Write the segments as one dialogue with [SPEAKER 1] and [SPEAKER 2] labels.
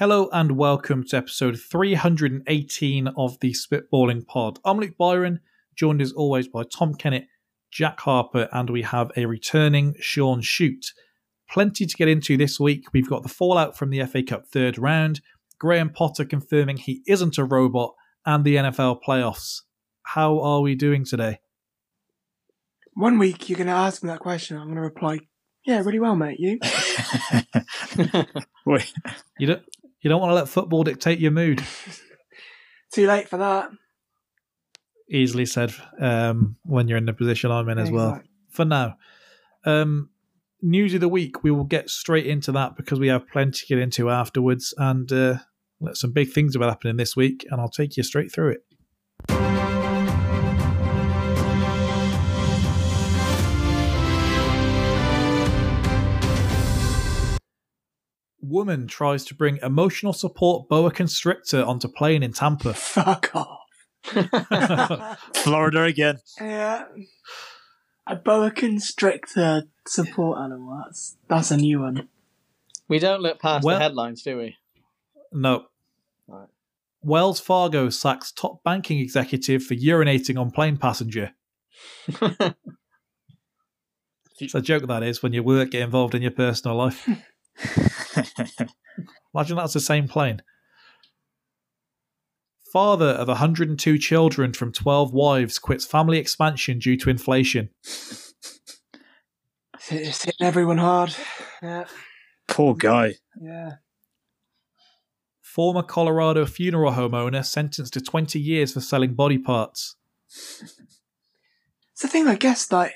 [SPEAKER 1] Hello and welcome to episode 318 of the Spitballing Pod. I'm Luke Byron, joined as always by Tom Kennett, Jack Harper, and we have a returning Sean Shute. Plenty to get into this week. We've got the fallout from the FA Cup third round, Graham Potter confirming he isn't a robot, and the NFL playoffs. How are we doing today?
[SPEAKER 2] One week you're going to ask me that question. I'm going to reply, "Yeah, really well, mate. You?"
[SPEAKER 3] Wait,
[SPEAKER 1] You don't you don't want to let football dictate your mood.
[SPEAKER 2] Too late for that.
[SPEAKER 1] Easily said um, when you're in the position I'm in as well.
[SPEAKER 2] Exactly.
[SPEAKER 1] For now, um, news of the week. We will get straight into that because we have plenty to get into afterwards, and uh, some big things about happening this week, and I'll take you straight through it. Woman tries to bring emotional support boa constrictor onto plane in Tampa.
[SPEAKER 2] Fuck off.
[SPEAKER 3] Florida again.
[SPEAKER 2] yeah. A boa constrictor support animal. That's that's a new one.
[SPEAKER 4] We don't look past
[SPEAKER 1] Well-
[SPEAKER 4] the headlines, do we?
[SPEAKER 1] No.
[SPEAKER 4] Right.
[SPEAKER 1] Wells Fargo sacks top banking executive for urinating on plane passenger. It's a joke that is when your work get involved in your personal life. Imagine that's the same plane. Father of 102 children from 12 wives quits family expansion due to inflation.
[SPEAKER 2] It's, hitting everyone hard. Yeah.
[SPEAKER 3] Poor guy.
[SPEAKER 2] Yeah.
[SPEAKER 1] Former Colorado funeral home owner sentenced to 20 years for selling body parts.
[SPEAKER 2] It's the thing. I guess like,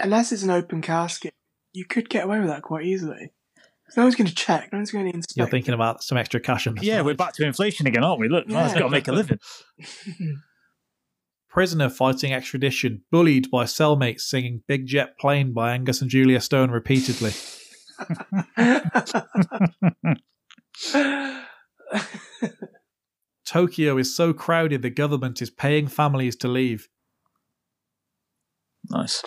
[SPEAKER 2] unless it's an open casket, you could get away with that quite easily. 'Cause No one's going to check. No one's going to inspect.
[SPEAKER 1] You're thinking about some extra cash on the
[SPEAKER 3] Yeah,
[SPEAKER 1] side.
[SPEAKER 3] we're back to inflation again, aren't we? Look, man's
[SPEAKER 2] Yeah.
[SPEAKER 3] got to make a living.
[SPEAKER 1] Prisoner fighting extradition, bullied by cellmates singing Big Jet Plane by Angus and Julia Stone repeatedly. Tokyo is so crowded the government is paying families to leave.
[SPEAKER 3] Nice.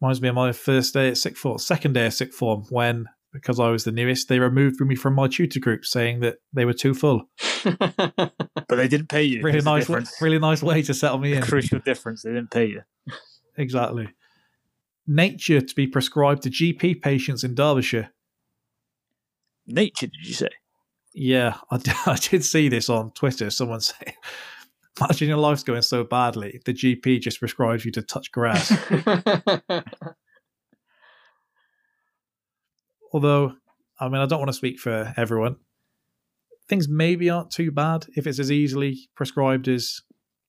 [SPEAKER 1] Reminds me of my first day at sick form, second day of sick form, when, because I was the newest, they removed me from my tutor group saying that they were too full.
[SPEAKER 3] But they didn't pay you.
[SPEAKER 1] Really nice,
[SPEAKER 3] difference.
[SPEAKER 1] really nice way to settle me
[SPEAKER 3] A
[SPEAKER 1] in.
[SPEAKER 3] crucial difference. They didn't pay you.
[SPEAKER 1] Exactly. Nature to be prescribed to GP patients in Derbyshire.
[SPEAKER 3] Nature, did you say?
[SPEAKER 1] Yeah, I did, I did see this on Twitter. Someone saying, "Imagine your life's going so badly, the GP just prescribes you to touch grass." Although, I mean, I don't want to speak for everyone. Things maybe aren't too bad if it's as easily prescribed as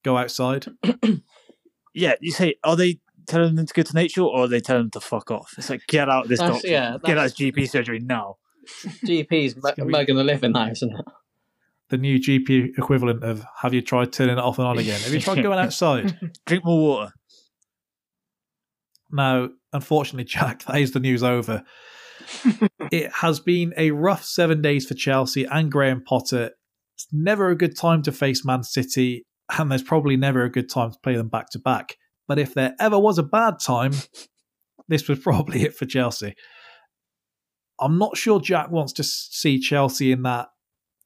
[SPEAKER 1] go outside.
[SPEAKER 3] Yeah, you say, are they telling them to go to nature or are they telling them to fuck off? It's like, get out of this
[SPEAKER 4] That's-
[SPEAKER 3] doctor.
[SPEAKER 4] yeah,
[SPEAKER 3] get out
[SPEAKER 4] that's-
[SPEAKER 3] of GP surgery now.
[SPEAKER 4] GP's
[SPEAKER 1] gonna
[SPEAKER 4] mugging the living now, isn't it?
[SPEAKER 1] The new GP equivalent of "Have you tried turning it off and on again? Have you tried going outside?"
[SPEAKER 3] Drink more water.
[SPEAKER 1] Now, unfortunately, Jack, that is the news over. It has been a rough seven days for Chelsea and Graham Potter. It's never a good time to face Man City, and there's probably never a good time to play them back to back. But if there ever was a bad time, this was probably it for Chelsea. I'm not sure Jack wants to see Chelsea in that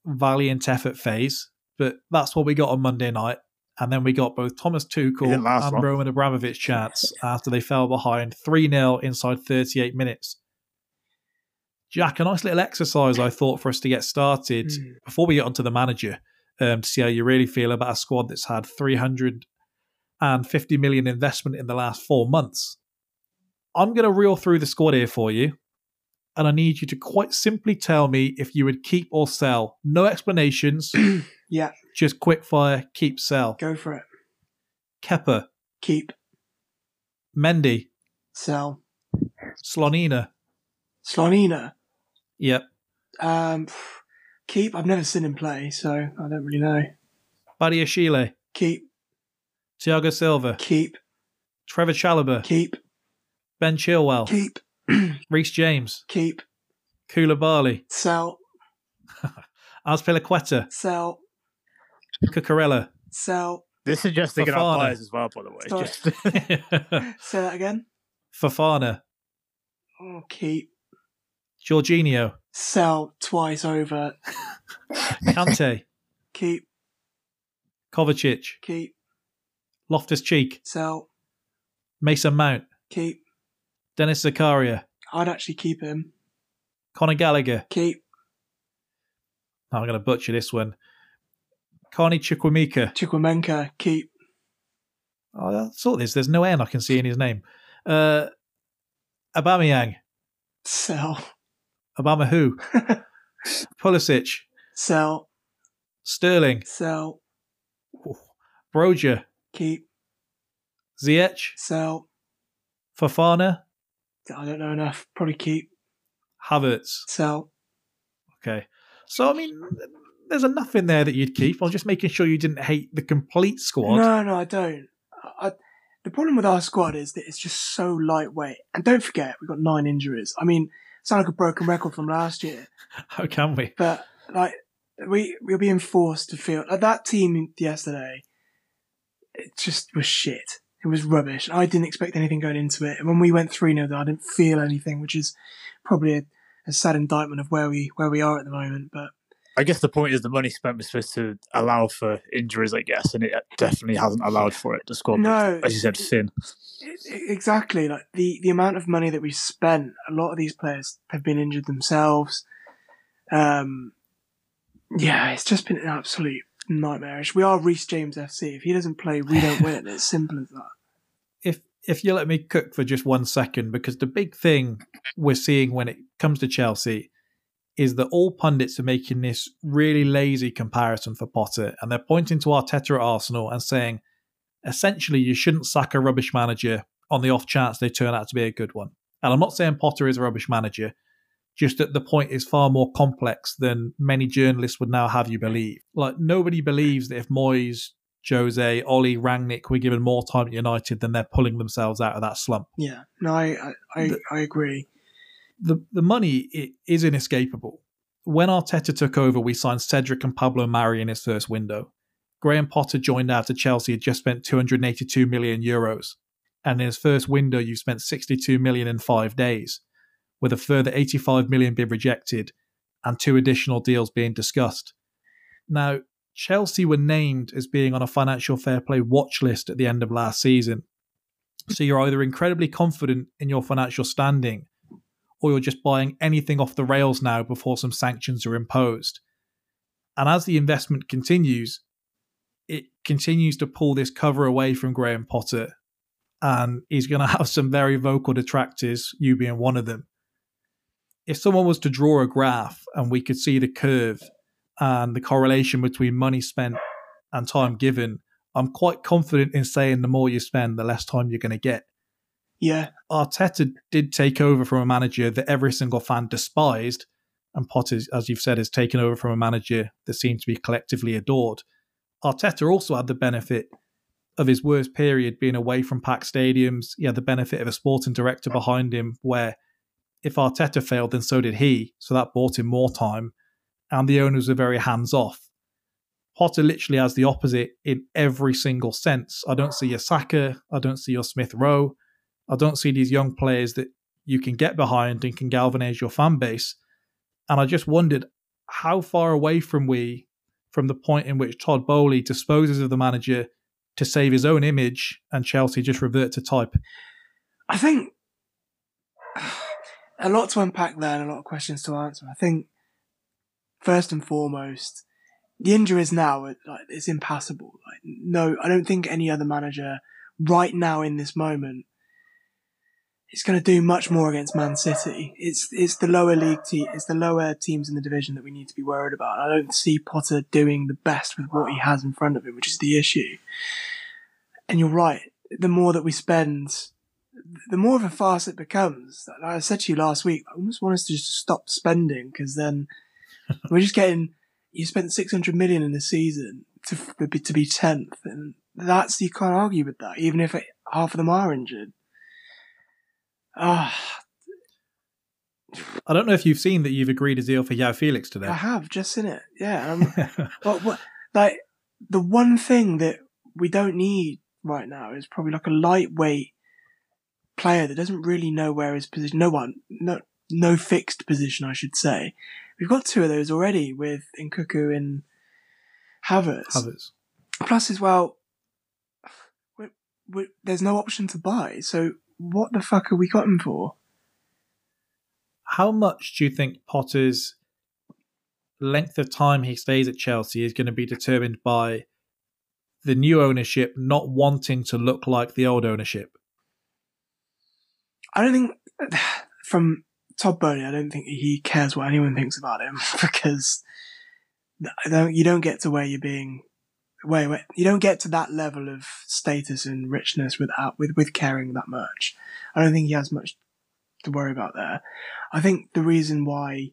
[SPEAKER 1] valiant effort phase, but that's what we got on Monday night. And then we got both Thomas Tuchel and
[SPEAKER 3] long.
[SPEAKER 1] Roman Abramovich chance after they fell behind 3 0 inside 38 minutes. Jack, a nice little exercise I thought for us to get started
[SPEAKER 2] Hmm.
[SPEAKER 1] before we get onto the manager um, to see how you really feel about a squad that's had 350 million investment in the last four months. I'm going to reel through the squad here for you, and I need you to quite simply tell me if you would keep or sell. No explanations,
[SPEAKER 2] yeah.
[SPEAKER 1] just quick fire, keep, sell.
[SPEAKER 2] Go for it.
[SPEAKER 1] Kepa,
[SPEAKER 2] Keep.
[SPEAKER 1] Mendy,
[SPEAKER 2] Sell.
[SPEAKER 1] Slonina.
[SPEAKER 2] Slonina.
[SPEAKER 1] Yep.
[SPEAKER 2] Um, keep. I've never seen him play, so I don't really know.
[SPEAKER 1] Badiashile,
[SPEAKER 2] Keep.
[SPEAKER 1] Thiago Silva,
[SPEAKER 2] Keep.
[SPEAKER 1] Trevoh Chalobah,
[SPEAKER 2] Keep.
[SPEAKER 1] Ben Chilwell,
[SPEAKER 2] Keep.
[SPEAKER 1] Reece James,
[SPEAKER 2] Keep.
[SPEAKER 1] Koulibaly,
[SPEAKER 2] Sell.
[SPEAKER 1] Azpilicueta,
[SPEAKER 2] Sell.
[SPEAKER 1] Cucurella.
[SPEAKER 2] Sell.
[SPEAKER 3] This suggests they can have
[SPEAKER 1] Fofana.
[SPEAKER 3] buyers as well, by the way.
[SPEAKER 2] Sorry.
[SPEAKER 3] Just
[SPEAKER 2] Say that again.
[SPEAKER 1] Fofana,
[SPEAKER 2] Oh, keep.
[SPEAKER 1] Jorginho,
[SPEAKER 2] Sell twice over.
[SPEAKER 1] Kante,
[SPEAKER 2] Keep,
[SPEAKER 1] Kovacic,
[SPEAKER 2] keep,
[SPEAKER 1] Loftus Cheek,
[SPEAKER 2] sell,
[SPEAKER 1] Mason Mount,
[SPEAKER 2] keep.
[SPEAKER 1] Dennis Zakaria,
[SPEAKER 2] I'd actually keep him.
[SPEAKER 1] Conor Gallagher.
[SPEAKER 2] Keep.
[SPEAKER 1] I'm going to butcher this one. Carney Chukwemeka.
[SPEAKER 2] Chukwuemeka, keep.
[SPEAKER 1] Oh, I thought this. There's no N I can see in his name. Uh, Aubameyang.
[SPEAKER 2] Sell.
[SPEAKER 1] Obama who? Pulisic.
[SPEAKER 2] Sell.
[SPEAKER 1] Sterling.
[SPEAKER 2] Sell.
[SPEAKER 1] Broja.
[SPEAKER 2] Keep.
[SPEAKER 1] Ziyech.
[SPEAKER 2] Sell.
[SPEAKER 1] Fofana.
[SPEAKER 2] I don't know enough. Probably keep.
[SPEAKER 1] Havertz.
[SPEAKER 2] Sell.
[SPEAKER 1] Okay. So, I mean, there's enough in there that you'd keep. I'm just making sure you didn't hate the complete squad.
[SPEAKER 2] No, no, I don't. I, the problem with our squad is that it's just so lightweight. And don't forget, we've got nine injuries. I mean, sound like a broken record from last year,
[SPEAKER 1] How can we?
[SPEAKER 2] but like we we're being forced to feel like that team yesterday. It just was shit. It was rubbish. I didn't expect anything going into it. And when we went three 0 I didn't feel anything, which is probably a, a sad indictment of where we where we are at the moment. But
[SPEAKER 3] I guess the point is the money spent was supposed to allow for injuries, I guess, and it definitely hasn't allowed for it. The squad,
[SPEAKER 2] No.
[SPEAKER 3] as you said, thin.
[SPEAKER 2] It- it- Exactly, like the the amount of money that we spent. A lot of these players have been injured themselves. Um, yeah, it's just been an absolute nightmarish. We are Reece James FC. If he doesn't play, we don't win. It's simple as that.
[SPEAKER 1] if if you let me cook for just one second, because the big thing we're seeing when it comes to Chelsea is that all pundits are making this really lazy comparison for Potter, and they're pointing to Arteta at Arsenal and saying, essentially, you shouldn't sack a rubbish manager on the off chance they turn out to be a good one. And I'm not saying Potter is a rubbish manager, just that the point is far more complex than many journalists would now have you believe. Like nobody believes that if Moyes Jose, Ollie, Rangnick were given more time at United, then they're pulling themselves out of that slump.
[SPEAKER 2] Yeah, no, I I, I,
[SPEAKER 1] The-
[SPEAKER 2] I agree.
[SPEAKER 1] The the money is inescapable. When Arteta took over, we signed Cedric and Pablo Mari in his first window. Graham Potter joined after Chelsea had just spent 282 million euros, and in his first window, you spent 62 million in five days, with a further 85 million being rejected and two additional deals being discussed. Now, Chelsea were named as being on a financial fair play watch list at the end of last season. So you're either incredibly confident in your financial standing or you're just buying anything off the rails now before some sanctions are imposed. And as the investment continues, it continues to pull this cover away from Graham Potter. And he's going to have some very vocal detractors, you being one of them. If someone was to draw a graph and we could see the curve and the correlation between money spent and time given, I'm quite confident in saying the more you spend, the less time you're going to get.
[SPEAKER 2] Yeah,
[SPEAKER 1] Arteta did take over from a manager that every single fan despised, and Potter, as you've said, has taken over from a manager that seemed to be collectively adored. Arteta also had the benefit of his worst period being away from packed stadiums. He had the benefit of a sporting director behind him, where if Arteta failed, then so did he. So that bought him more time, and the owners were very hands off. Potter literally has the opposite in every single sense. I don't see your Saka, I don't see your Smith Rowe. I don't see these young players that you can get behind and can galvanize your fan base. And I just wondered how far away from we from the point in which Todd Boehly disposes of the manager to save his own image and Chelsea just revert to type.
[SPEAKER 2] I think a lot to unpack there and a lot of questions to answer. I think first and foremost, the injuries now like it's impassable. Like no, I don't think any other manager right now in this moment is going to do much more against Man City. It's it's the lower league team, it's the lower teams in the division that we need to be worried about. I don't see Potter doing the best with what he has in front of him, which is the issue. And you're right. The more that we spend, the more of a farce it becomes. Like I said to you last week, I almost want us to just stop spending because then we're just getting. You spent six hundred million in the season to be- to be tenth, and that's you can't argue with that, even if it, half of them are injured. Ah,
[SPEAKER 1] I don't know if you've seen that you've agreed a deal for João Felix today.
[SPEAKER 2] I have just seen it. Yeah, and I'm, But what, like the one thing that we don't need right now is probably like a lightweight player that doesn't really know where his position. No one, no, no fixed position, I should say. We've got two of those already with Nkunku and Havertz.
[SPEAKER 1] Havertz.
[SPEAKER 2] Plus, as well, we we there's no option to buy. So what the fuck are we got him for?
[SPEAKER 1] How much do you think Potter's length of time he stays at Chelsea is going to be determined by the new ownership not wanting to look like the old ownership?
[SPEAKER 2] I don't think from Todd Boehly, I don't think he cares what anyone thinks about him because I don't, you don't get to where you're being where, where you don't get to that level of status and richness without with with caring that much. I don't think he has much to worry about there. I think the reason why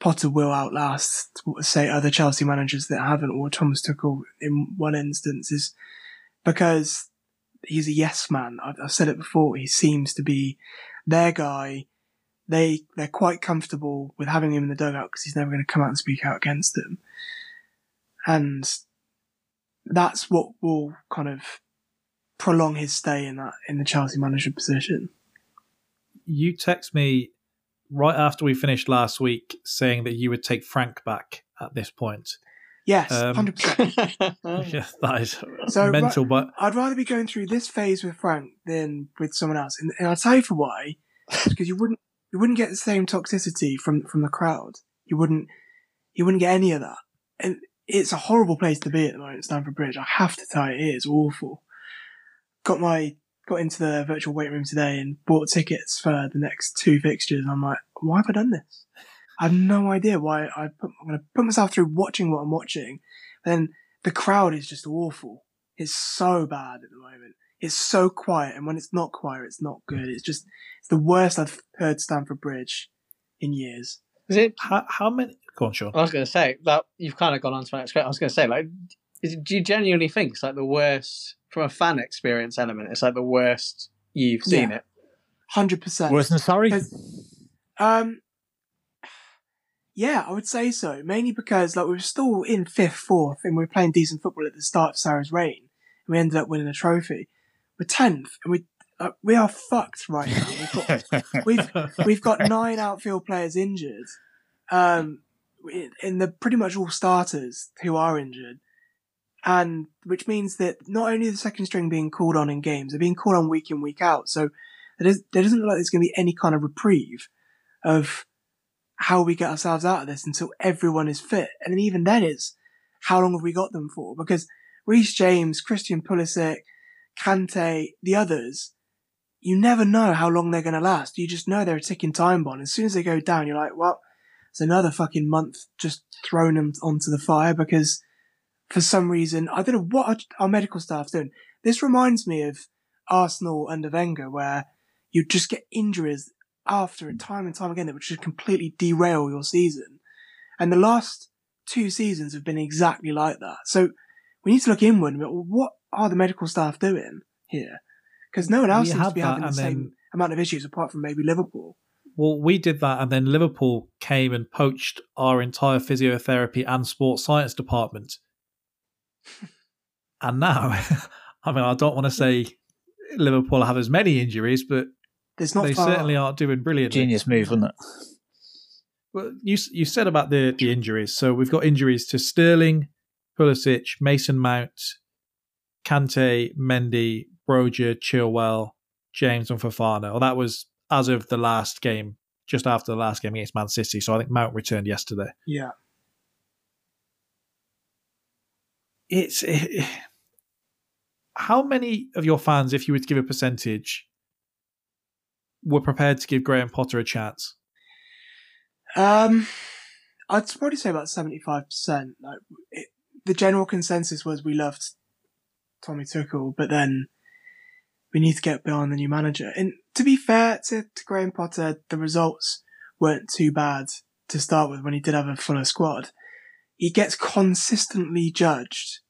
[SPEAKER 2] Potter will outlast, say, other Chelsea managers that haven't, or Thomas Tuchel in one instance, is because he's a yes man. I've, I've said it before. He seems to be their guy. They they're quite comfortable with having him in the dugout because he's never going to come out and speak out against them, and that's what will kind of prolong his stay in that in the Chelsea manager position.
[SPEAKER 1] You text me right after we finished last week saying that you would take Frank back at this point.
[SPEAKER 2] Yes,
[SPEAKER 1] Um,
[SPEAKER 2] hundred percent.
[SPEAKER 1] yeah, that is
[SPEAKER 2] So,
[SPEAKER 1] mental, but
[SPEAKER 2] I'd rather be going through this phase with Frank than with someone else, and, and I'll tell you for why. Because you wouldn't you wouldn't get the same toxicity from from the crowd. You wouldn't you wouldn't get any of that, and it's a horrible place to be at the moment, Stamford Bridge. I have to tell you, it is awful. Got my got into the virtual waiting room today and bought tickets for the next two fixtures. I'm like, why have I done this? I have no idea why I put, I'm going to put myself through watching what I'm watching. Then the crowd is just awful. It's so bad at the moment. It's so quiet, and when it's not quiet, it's not good. It's just it's the worst I've heard Stamford Bridge in years.
[SPEAKER 4] Is it?
[SPEAKER 1] how, how many? Go on, Sean.
[SPEAKER 4] I was going to say that you've kind of gone on to my next question. I was going to say, like, is, do you genuinely think it's like the worst from a fan experience element? It's like the worst you've seen
[SPEAKER 2] Yeah.
[SPEAKER 4] it.
[SPEAKER 2] Hundred percent.
[SPEAKER 3] Worse than sorry.
[SPEAKER 2] Um, yeah, I would say so. Mainly because like we were still in fifth, fourth, and we were playing decent football at the start of Sarri's reign, and we ended up winning a trophy. We're tenth, and we uh, we are fucked right now. We've got we've we've got nine outfield players injured, um, in- the pretty much all starters who are injured, and which means that not only the second string being called on in games, they're being called on week in week out. So there, doesn't look like there's going to be any kind of reprieve of how we get ourselves out of this until everyone is fit, and then even then is how long have we got them for? Because Reece James, Christian Pulisic, Kante, the others you never know how long they're going to last. You just know they're a ticking time bomb. As soon as they go down, you're like, well, it's another fucking month just thrown them onto the fire because for some reason, I don't know what our, our medical staff's doing. This reminds me of Arsenal under Wenger where you just get injuries after it time and time again that would just completely derail your season. And the last two seasons have been exactly like that. So we need to look inward and be, what are the medical staff doing here? Because no one else
[SPEAKER 1] We
[SPEAKER 2] seems to be having the same amount of issues apart from maybe Liverpool.
[SPEAKER 1] Well, we did that, and then Liverpool came and poached our entire physiotherapy and sports science department. and now, I mean, I don't want to say Liverpool have as many injuries, but
[SPEAKER 2] There's not
[SPEAKER 1] they certainly aren't doing brilliantly.
[SPEAKER 3] Genius move, wasn't it?
[SPEAKER 1] Well, you you said about the the injuries. So we've got injuries to Sterling, Pulisic, Mason Mount, Kante, Mendy, Broja, Chilwell, James, and Fofana. Well, that was as of the last game, just after the last game against Man City. So I think Mount returned yesterday.
[SPEAKER 2] Yeah.
[SPEAKER 1] It's it, how many of your fans, if you were to give a percentage, were prepared to give Graham Potter a chance?
[SPEAKER 2] Um, I'd probably say about 75%. Like, it, the general consensus was we loved Tommy Tuchel, but then we need to get behind the new manager. And to be fair to, to Graham Potter, the results weren't too bad to start with when he did have a fuller squad. He gets consistently judged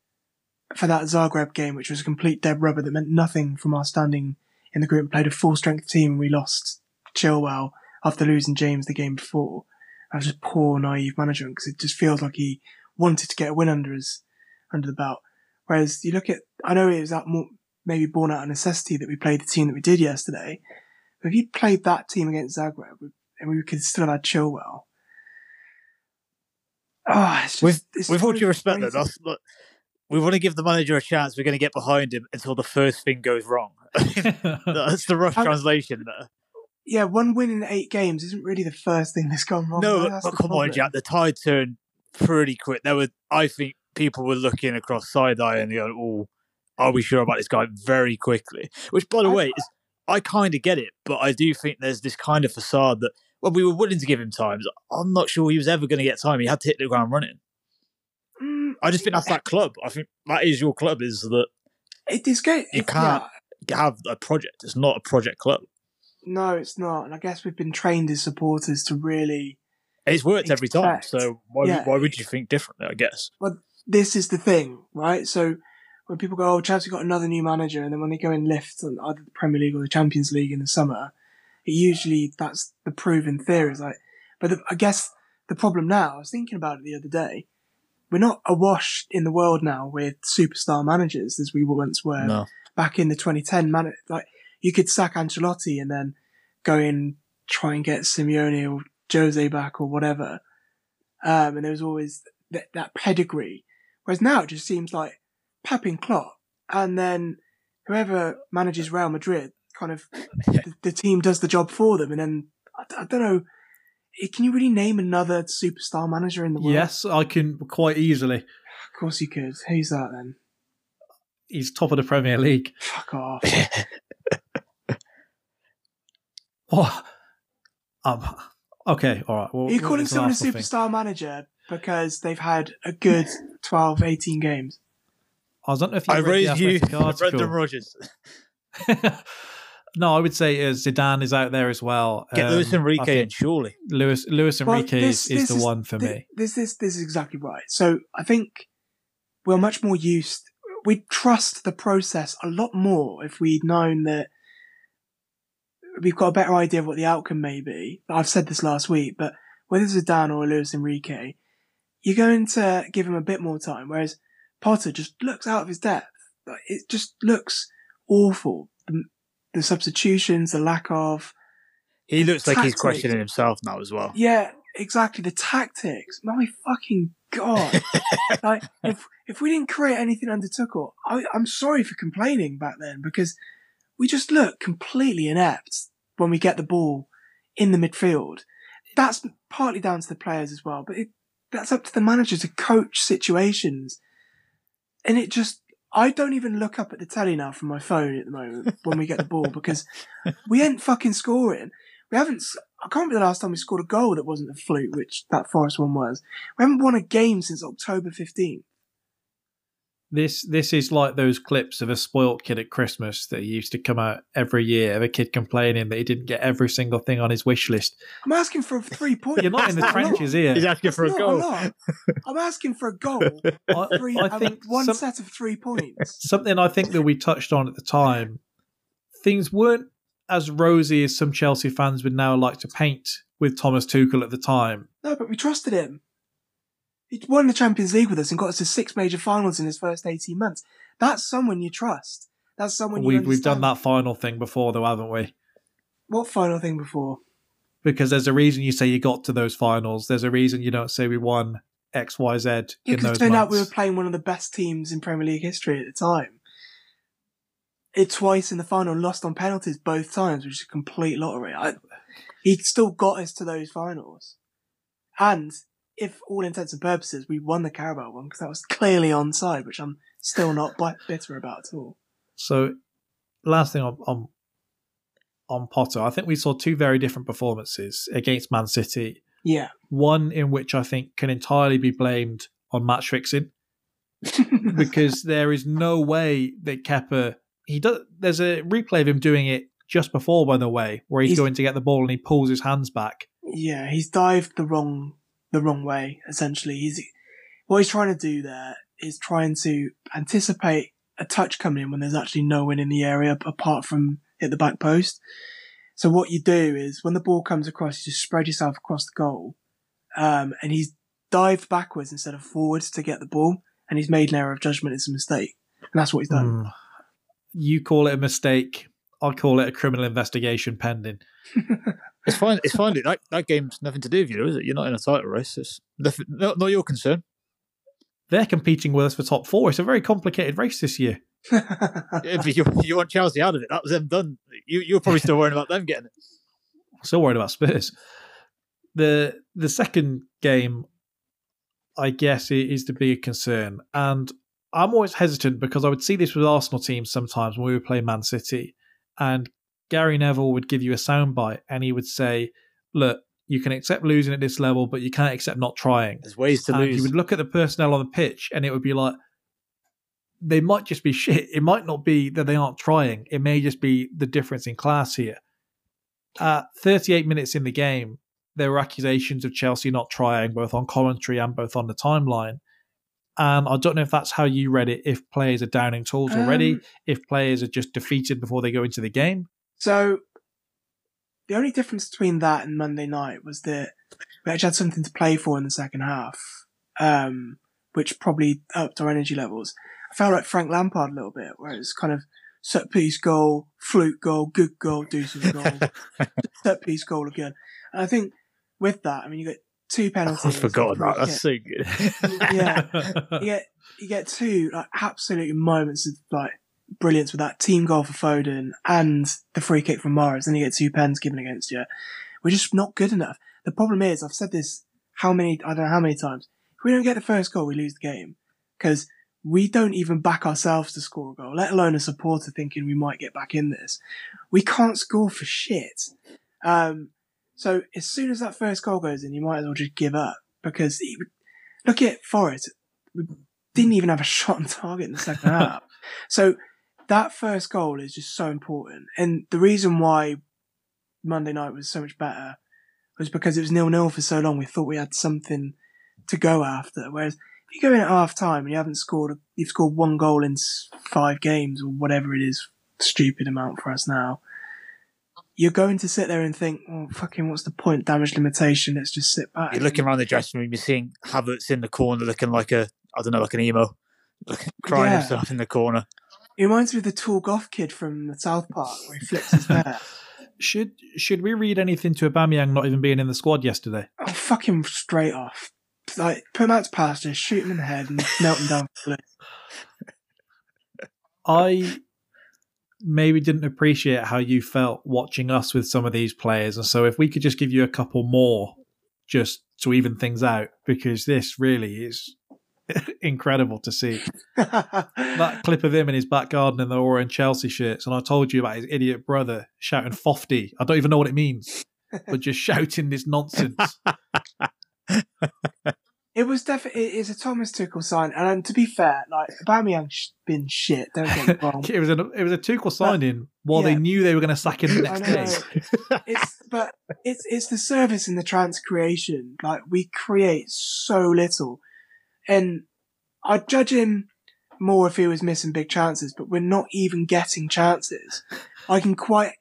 [SPEAKER 2] for that Zagreb game, which was a complete dead rubber that meant nothing from our standing in the group. And played a full strength team and we lost Chilwell after losing James the game before. That was just poor, naive management because it just feels like he wanted to get a win under his under the belt. Whereas you look at, I know it was that more maybe born out of necessity that we played the team that we did yesterday. But if you played that team against Zagreb, and we could still have had Chilwell. Oh, it's just,
[SPEAKER 3] with with all due respect, though, look, we want to give the manager a chance. We're going to get behind him until the first thing goes wrong. that's the rough translation there.
[SPEAKER 2] yeah, one win in eight games isn't really the first thing that's gone wrong.
[SPEAKER 3] No, but, but come on. Jack. The tide turned pretty quick. There were, I think, people were looking across side eye and going, "Oh, are we sure about this guy?" Very quickly. Which, by the way, is I kind of get it, but I do think there's this kind of facade that well, we were willing to give him times. I'm not sure he was ever going to get time. He had to hit the ground running.
[SPEAKER 2] Mm,
[SPEAKER 3] I just think that's that club. I think that is your club. Is that
[SPEAKER 2] it is great.
[SPEAKER 3] You can't-
[SPEAKER 2] yeah,
[SPEAKER 3] have a project? It's not a project club.
[SPEAKER 2] no, it's not. And I guess we've been trained as supporters to really.
[SPEAKER 3] It's worked every time. So why,
[SPEAKER 2] Yeah.
[SPEAKER 3] why would you think differently? I guess.
[SPEAKER 2] Well, this is the thing, right? So when people go, "Oh, Chelsea got another new manager," and then when they go in lift on either the Premier League or the Champions League in the summer, it usually that's the proven theory. It's like, but the, I guess the problem now. I was thinking about it the other day. We're not awash in the world now with superstar managers as we once were
[SPEAKER 3] No.
[SPEAKER 2] back in the 2010 man. Like you could sack Ancelotti and then go in try and get Simeone or Jose back or whatever. Um, and there was always that, that pedigree. Whereas now it just seems like Pep and Klopp, and then whoever manages Real Madrid, kind of the, the team does the job for them. And then I, I don't know. eh, Can you really name another superstar manager in the world?
[SPEAKER 1] yes, I can quite easily.
[SPEAKER 2] of course you could. Who's that then?
[SPEAKER 1] He's top of the Premier League.
[SPEAKER 2] Fuck off.
[SPEAKER 1] What? Um, okay, all right. Well,
[SPEAKER 2] Are you calling someone a
[SPEAKER 1] Arsenal thing.
[SPEAKER 2] superstar manager because they've had a good 12, 18 games?
[SPEAKER 1] I don't know if you
[SPEAKER 3] I
[SPEAKER 1] read
[SPEAKER 3] raised you,
[SPEAKER 1] Athletic article.
[SPEAKER 3] Brendan Rodgers.
[SPEAKER 1] no, I would say uh, Zidane is out there as well.
[SPEAKER 3] Get
[SPEAKER 1] Um,
[SPEAKER 3] Luis Enrique in, surely.
[SPEAKER 1] Luis Luis
[SPEAKER 2] Well,
[SPEAKER 1] Enrique
[SPEAKER 2] this-
[SPEAKER 1] is, is
[SPEAKER 2] this
[SPEAKER 1] the one for
[SPEAKER 2] thi-
[SPEAKER 1] me.
[SPEAKER 2] This, this, this is exactly right. So I think we're much more used. We trust the process a lot more if we'd known that we've got a better idea of what the outcome may be. I've said this last week, but whether it's Zidane or Luis Enrique, you're going to give him a bit more time. Whereas Potter just looks out of his depth. Like, It just looks awful. The, the substitutions, the lack of
[SPEAKER 3] He looks like he's questioning himself now as well.
[SPEAKER 2] Yeah, exactly. The tactics. My fucking god! like, if if we didn't create anything under Tuchel, I, I'm sorry for complaining back then because we just look completely inept when we get the ball in the midfield. That's partly down to the players as well, but it, that's up to the manager to coach situations. And it just, I don't even look up at the telly now from my phone at the moment when we get the ball because we ain't fucking scoring. We haven't. I can't remember the last time we scored a goal that wasn't a fluke, which that Forest one was. We haven't won a game since October 15th.
[SPEAKER 1] This this is like those clips of a spoilt kid at Christmas that used to come out every year of a kid complaining that he didn't get every single thing on his wish list.
[SPEAKER 2] I'm asking for three points.
[SPEAKER 1] You're not in the
[SPEAKER 2] That's not a lot.
[SPEAKER 1] trenches here.
[SPEAKER 3] He's asking for a
[SPEAKER 2] That's not
[SPEAKER 3] goal.
[SPEAKER 2] lot. I'm asking for a goal.
[SPEAKER 1] I,
[SPEAKER 2] Three,
[SPEAKER 1] I
[SPEAKER 2] um,
[SPEAKER 1] think
[SPEAKER 2] one
[SPEAKER 1] some-
[SPEAKER 2] set of three points.
[SPEAKER 1] something I think that we touched on at the time. Things weren't as rosy as some Chelsea fans would now like to paint with Thomas Tuchel at the time.
[SPEAKER 2] No, but we trusted him. He won the Champions League with us and got us to six major finals in his first 18 months. That's someone you trust. That's someone you
[SPEAKER 1] We, we've done that final thing before, though, haven't we?
[SPEAKER 2] What final thing before?
[SPEAKER 1] Because there's a reason you say you got to those finals. There's a reason you don't say we won X, Y, Z
[SPEAKER 2] Yeah, because it turned
[SPEAKER 1] months.
[SPEAKER 2] out we were playing one of the best teams in Premier League history at the time. It twice in the final, lost on penalties both times, which is a complete lottery. I, he still got us to those finals. And if all intents and purposes, we won the Carabao one because that was clearly onside, which I'm still not bi- bitter about at all.
[SPEAKER 1] So, last thing on, on on Potter, I think we saw two very different performances against Man City.
[SPEAKER 2] Yeah.
[SPEAKER 1] One in which I think can entirely be blamed on match fixing because there is no way that Kepa he does. There's a replay of him doing it just before, by the way, where he's,
[SPEAKER 2] He's-
[SPEAKER 1] going to get the ball and he pulls his hands back.
[SPEAKER 2] Yeah, he's dived the wrong the wrong way. Essentially, he's what he's trying to do there is trying to anticipate a touch coming in when there's actually no one in the area apart from hit the back post. So what you do is when the ball comes across, you just spread yourself across the goal, um, and he's dived backwards instead of forwards to get the ball, and he's made an error of judgment. It's a mistake, and that's what he's done.
[SPEAKER 1] Hmm. You call it a mistake. I call it a criminal investigation pending.
[SPEAKER 3] It's fine. It's fine. That that game's nothing to do with you, is it? You're not in a title race. It's nothing, not, not your concern.
[SPEAKER 1] They're competing with us for top four. It's a very complicated race this year.
[SPEAKER 3] If you, you want Chelsea out of it, that was them done. You you're probably still worrying about them getting it.
[SPEAKER 1] Still worried about Spurs. The the second game, I guess, i- is the bigger concern, and I'm always hesitant because I would see this with Arsenal teams sometimes when we would play Man City, and Gary Neville would give you a soundbite, and he would say, "Look, you can accept losing at this level, but you can't accept not trying."
[SPEAKER 3] There's ways to
[SPEAKER 1] and
[SPEAKER 3] lose.
[SPEAKER 1] you would look at the personnel on the pitch, and it would be like they might just be shit. It might not be that they aren't trying. It may just be the difference in class here. At 38 minutes in the game, there were accusations of Chelsea not trying, both on commentary and both on the timeline. And I don't know if that's how you read it. If players are downing tools already,
[SPEAKER 2] Um,
[SPEAKER 1] if players are just defeated before they go into the game.
[SPEAKER 2] So the only difference between that and Monday night was that we actually had something to play for in the second half, um, which probably upped our energy levels. I felt like Frank Lampard a little bit, where it's kind of set piece goal, fluke goal, good goal, decent goal, set piece goal again. And I think with that, I mean, you get two penalties.
[SPEAKER 3] I've forgotten that. That's so good.
[SPEAKER 2] yeah, you get you get two like absolute moments of like brilliance with that team goal for Foden and the free kick from Mahrez, and you get two pens given against you. We're just not good enough. The problem is, I've said this how many I don't know how many times. If we don't get the first goal, we lose the game because we don't even back ourselves to score a goal, let alone a supporter thinking we might get back in this. We can't score for shit. Um, so as soon as that first goal goes in, you might as well just give up because it, look at Forest. We didn't even have a shot on target in the second half. So that first goal is just so important. And the reason why Monday night was so much better was because it was nil nil for so long. We thought we had something to go after. Whereas if you go in at half time and you haven't scored, you've scored one goal in five games or whatever it is, stupid amount for us now. You're going to sit there and think, oh, fucking, what's the point? Damage limitation. Let's just sit back.
[SPEAKER 3] You're looking around the dressing room. You're seeing Havertz in the corner, looking like a I don't know, like an emo, crying
[SPEAKER 2] Yeah.
[SPEAKER 3] himself in the corner.
[SPEAKER 2] It reminds me of the tall goth kid from the South Park where he flips his hair.
[SPEAKER 1] should should we read anything to Aubameyang not even being in the squad yesterday?
[SPEAKER 2] Oh, fuck him straight off. Like, put him out to pasture, shoot him in the head, and melt him down. for
[SPEAKER 1] I maybe didn't appreciate how you felt watching us with some of these players. And so if we could just give you a couple more just to even things out, because this really is incredible to see. That clip of him in his back garden in the orange Chelsea shirts, and I told you about his idiot brother shouting Fofty. I don't even know what it means, but just shouting this nonsense.
[SPEAKER 2] It was definitely it's a Thomas Tuchel sign, and to be fair, like Aubameyang's been shit. Don't get me wrong.
[SPEAKER 1] it was a it was a Tuchel signing while they knew they were going to sack him the next day.
[SPEAKER 2] it's but it's it's the service in the trans creation. Like we create so little, and I'd judge him more if he was missing big chances. But we're not even getting chances. I can quite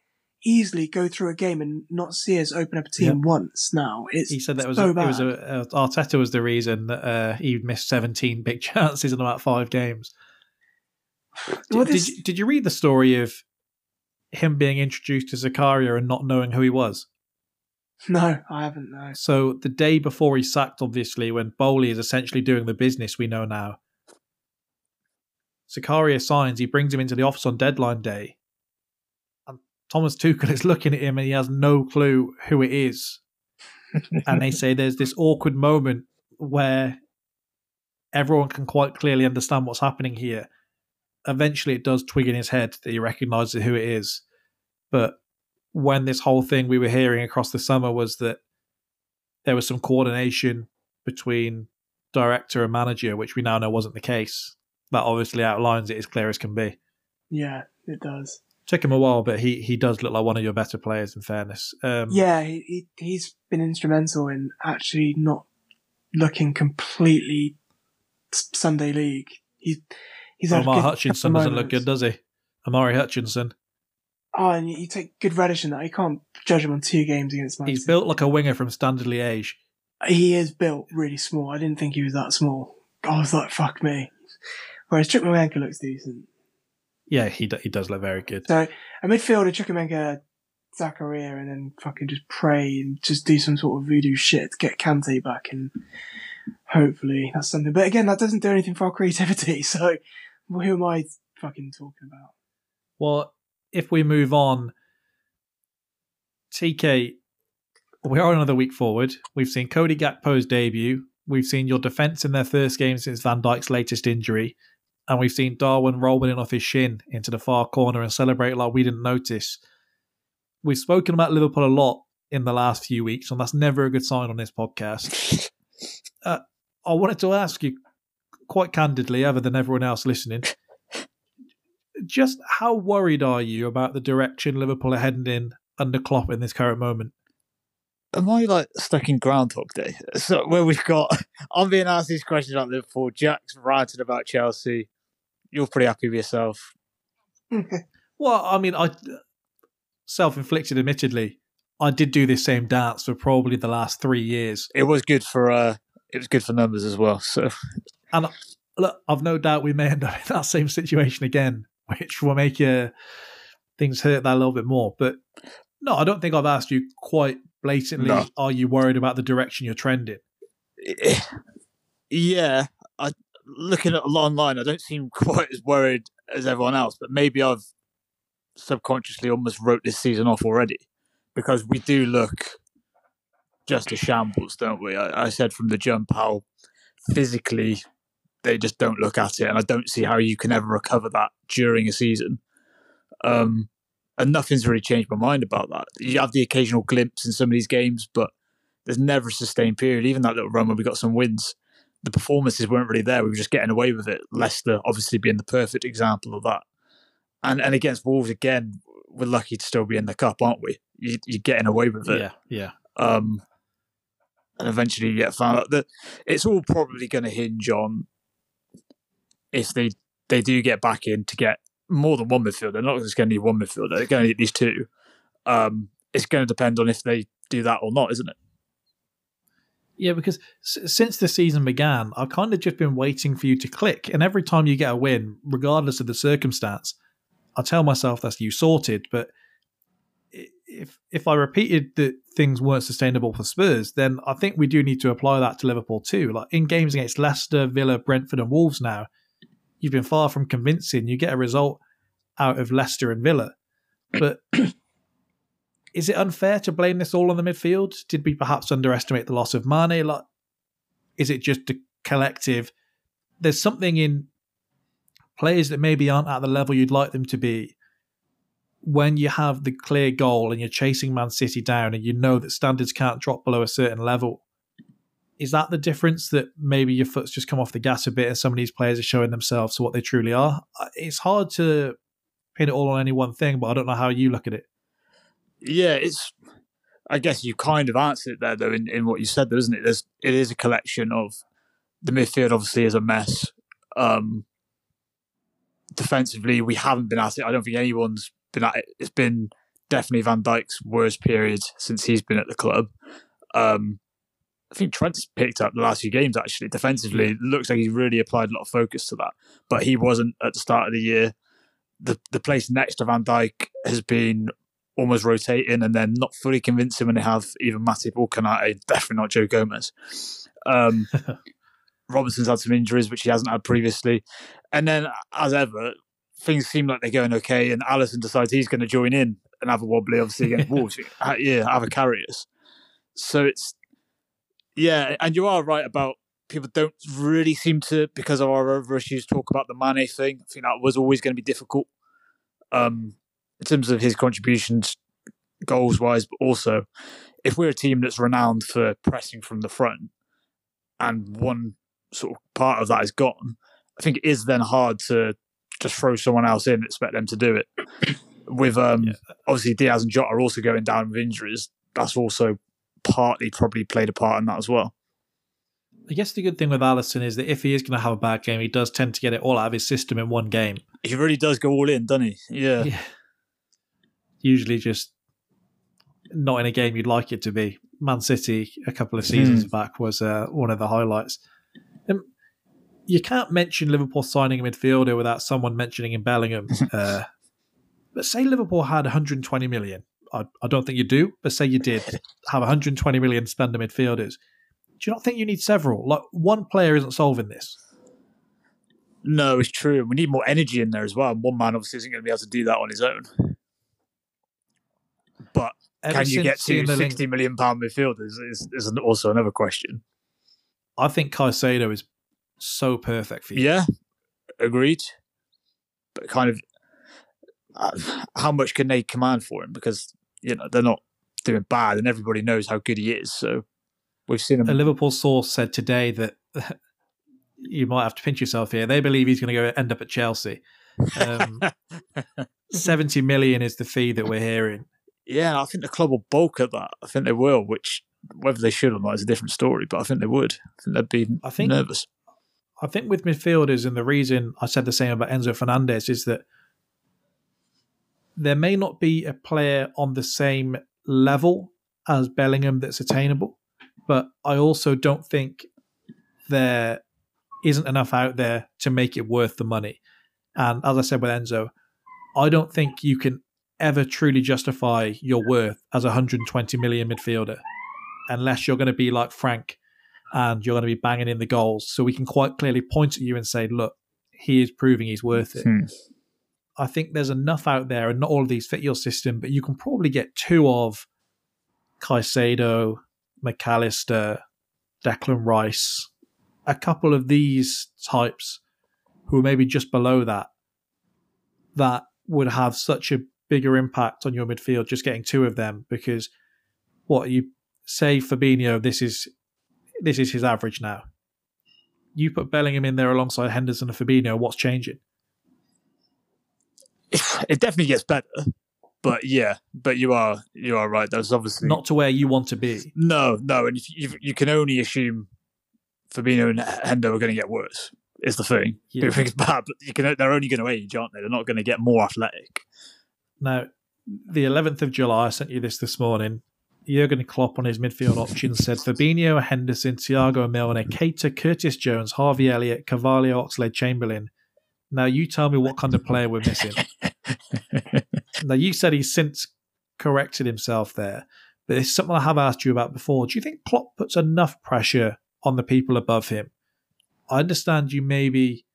[SPEAKER 2] easily go through a game and not see us open up a team once. Now it's
[SPEAKER 1] He said that was
[SPEAKER 2] so
[SPEAKER 1] a, it was a, uh, Arteta was the reason that uh, he missed 17 big chances in about five games. Did,
[SPEAKER 2] Well,
[SPEAKER 1] did,
[SPEAKER 2] this-
[SPEAKER 1] you, did you read the story of him being introduced to Zakaria and not knowing who he was?
[SPEAKER 2] no, I haven't. No.
[SPEAKER 1] So the day before he's sacked, obviously, when Boehly is essentially doing the business we know now, Zakaria signs, he brings him into the office on deadline day. And Thomas Tuchel is looking at him and he has no clue who it is. and they say there's this awkward moment where everyone can quite clearly understand what's happening here. Eventually, it does twig in his head that he recognizes who it is. But when this whole thing we were hearing across the summer was that there was some coordination between director and manager, which we now know wasn't the case. That obviously outlines it as clear as can be.
[SPEAKER 2] Yeah, it does.
[SPEAKER 1] Took him a while, but he he does look like one of your better players. In fairness, um,
[SPEAKER 2] Yeah, he, he he's been instrumental in actually not looking completely Sunday league. He he's
[SPEAKER 1] Omar Hutchinson doesn't look good, does he? Amari Hutchinson.
[SPEAKER 2] Oh, and you, take good relish in that. You can't judge him on two games against Man
[SPEAKER 1] He's built like a winger from Standard Liège.
[SPEAKER 2] He is built really small. I didn't think he was that small. I was like, fuck me. Whereas Chukwuemeka looks decent.
[SPEAKER 1] Yeah, he do- he does look very good.
[SPEAKER 2] So a midfielder, Chukwuemeka, Zakaria and then fucking just pray and just do some sort of voodoo shit to get Kante back and hopefully that's something. But again, that doesn't do anything for our creativity. So who am I fucking talking about?
[SPEAKER 1] Well, if we move on, TK, we are another week forward. We've seen Cody Gakpo's debut. We've seen your defence in their first game since Van Dijk's latest injury. And we've seen Darwin rolling off his shin into the far corner and celebrate like we didn't notice. We've spoken about Liverpool a lot in the last few weeks, and that's never a good sign on this podcast. Uh, I wanted to ask you quite candidly, other than everyone else listening, just how worried are you about the direction Liverpool are heading in under Klopp in this current moment?
[SPEAKER 3] Am I like stuck in Groundhog Day? So where we've got, I'm being asked these questions about Liverpool. Jack's ranting about Chelsea. You're pretty happy with yourself.
[SPEAKER 1] Well, I mean, I self-inflicted, admittedly. I did do this same dance for probably the last three years,
[SPEAKER 3] It was good for uh, it was good for numbers as well. So
[SPEAKER 1] and look, I've no doubt we may end up in that same situation again, which will make uh, things hurt that a little bit more. But no, I don't think I've asked you quite blatantly.
[SPEAKER 3] No.
[SPEAKER 1] Are you worried about the direction you're trending?
[SPEAKER 3] yeah, I looking at a lot online, I don't seem quite as worried as everyone else, but maybe I've subconsciously almost wrote this season off already because we do look just a shambles, don't we? I, I said from the jump how physically they just don't look at it, and I don't see how you can ever recover that during a season. Um, and nothing's really changed my mind about that. You have the occasional glimpse in some of these games, but there's never a sustained period. Even that little run where we got some wins, the performances weren't really there. We were just getting away with it. Leicester obviously being the perfect example of that. And and against Wolves again, we're lucky to still be in the cup, aren't we? You, you're getting away with it.
[SPEAKER 1] Yeah, yeah.
[SPEAKER 3] Um, and eventually you get found out that it's all probably going to hinge on if they they do get back in to get more than one midfielder. They're not just going to need one midfielder. They're going to need these two. Um, it's going to depend on if they do that or not, isn't it?
[SPEAKER 1] Yeah, because since the season began, I've kind of just been waiting for you to click. And every time you get a win, regardless of the circumstance, I tell myself that's you sorted. But if if I repeated that things weren't sustainable for Spurs, then I think we do need to apply that to Liverpool too. Like in games against Leicester, Villa, Brentford, and Wolves now, you've been far from convincing. You get a result out of Leicester and Villa. But is it unfair to blame this all on the midfield? Did we perhaps underestimate the loss of Mane? Like, is it just a collective? There's something in players that maybe aren't at the level you'd like them to be. When you have the clear goal and you're chasing Man City down, and you know that standards can't drop below a certain level, is that the difference that maybe your foot's just come off the gas a bit and some of these players are showing themselves to what they truly are? Uh, It's hard to pin it all on any one thing, but I don't know how you look at it.
[SPEAKER 3] Yeah, it's. I guess you kind of answered it there, though, in, in what you said, though, isn't it? There's, it is a collection of the midfield. Obviously, is a mess. Um, defensively, we haven't been at it. I don't think anyone's been at it. It's been definitely Van Dijk's worst period since he's been at the club. Um, I think Trent's picked up the last few games actually. Defensively, it looks like he's really applied a lot of focus to that, but he wasn't at the start of the year. The the place next to Van Dijk has been almost rotating and then not fully convincing when they have even Matip or Konate, definitely not Joe Gomez. Um, Robertson's had some injuries which he hasn't had previously, and then as ever, things seem like they're going okay, and Alisson decides he's going to join in and have a wobbly, obviously against Wolves. Yeah, have a carry us. So it's yeah, and you are right about people don't really seem to because of our other issues talk about the Mane thing. I think that was always going to be difficult. Um, in terms of his contributions goals wise, but also if we're a team that's renowned for pressing from the front and one sort of part of that is gone, I think it is then hard to just throw someone else in and expect them to do it. With um,
[SPEAKER 1] Yeah.
[SPEAKER 3] obviously Diaz and Jota are also going down with injuries. That's also partly probably played a part in that as well.
[SPEAKER 1] I guess the good thing with Alisson is that if he is going to have a bad game, he does tend to get it all out of his system in one game.
[SPEAKER 3] He really does go all in, doesn't he? Yeah.
[SPEAKER 1] Yeah. Usually just not in a game you'd like it to be. Man City a couple of seasons back was uh, one of the highlights. Um, you can't mention Liverpool signing a midfielder without someone mentioning in Bellingham. uh, but say Liverpool had 120 million. I, I don't think you do, but say you did have 120 million spend on midfielders. Do you not think you need several? Like one player isn't solving this.
[SPEAKER 3] No, it's true. We need more energy in there as well. One man obviously isn't going to be able to do that on his own. But
[SPEAKER 1] Ever
[SPEAKER 3] can you get to sixty million pound midfielders? Is, is also another question.
[SPEAKER 1] I think Caicedo is so perfect for you.
[SPEAKER 3] Yeah, agreed. But kind of, uh, how much can they command for him? Because you know they're not doing bad, and everybody knows how good he is. So we've seen him.
[SPEAKER 1] A Liverpool source said today that you might have to pinch yourself here. They believe he's going to go end up at Chelsea. Um, 70 million is the fee that we're hearing.
[SPEAKER 3] yeah, I think the club will bulk at that. I think they will. Which whether they should or not is a different story. But I think they would. I think they'd be
[SPEAKER 1] I think-
[SPEAKER 3] nervous.
[SPEAKER 1] I think with midfielders, and the reason I said the same about Enzo Fernandez is that there may not be a player on the same level as Bellingham that's attainable, but I also don't think there isn't enough out there to make it worth the money. And as I said with Enzo, I don't think you can ever truly justify your worth as a 120 million midfielder unless you're going to be like Frank and you're going to be banging in the goals. So we can quite clearly point at you and say, look, he is proving he's worth it.
[SPEAKER 3] Hmm.
[SPEAKER 1] I think there's enough out there, and not all of these fit your system, but you can probably get two of Caicedo, McAllister, Declan Rice, a couple of these types who are maybe just below that, that would have such a bigger impact on your midfield, just getting two of them, because what you say Fabinho, this is this is his average now. You put Bellingham in there alongside Henderson and Fabinho, what's changing?
[SPEAKER 3] It definitely gets better. But yeah, but you are you are right. That's obviously
[SPEAKER 1] Not to where you want to be.
[SPEAKER 3] No, no, and you, you can only assume Fabinho and Hendo are going to get worse. Is the thing.
[SPEAKER 1] Yeah.
[SPEAKER 3] People think it's bad, but you can. They're only going to age, aren't they? They're not going to get more athletic.
[SPEAKER 1] Now, the 11th of July, I sent you this this morning. Jurgen Klopp on his midfield options said Fabinho, Henderson, Thiago Milner, Keita, Curtis Jones, Harvey Elliott, Carvalho, Oxlade, Chamberlain. Now, you tell me what kind of player we're missing. now, you said he's since corrected himself there, but it's something I have asked you about before. Do you think Klopp puts enough pressure on the people above him? I understand you maybe.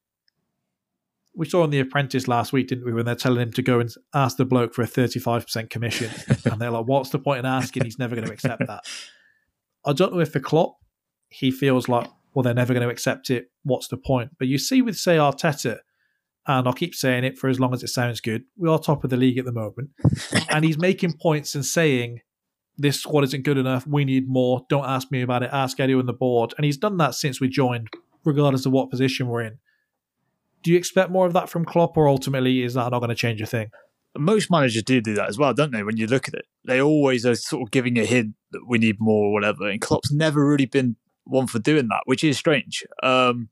[SPEAKER 1] We saw on The Apprentice last week, didn't we, when they're telling him to go and ask the bloke for a 35% commission. and they're like, what's the point in asking? He's never going to accept that. I don't know if for Klopp, he feels like, well, they're never going to accept it. What's the point? But you see with, say, Arteta, and I'll keep saying it for as long as it sounds good, we are top of the league at the moment. and he's making points and saying, this squad isn't good enough. We need more. Don't ask me about it. Ask Eddie on the board. And he's done that since we joined, regardless of what position we're in. Do you expect more of that from Klopp, or ultimately is that not going to change a thing?
[SPEAKER 3] Most managers do do that as well, don't they? When you look at it, they always are sort of giving a hint that we need more or whatever. And Klopp's never really been one for doing that, which is strange. Um,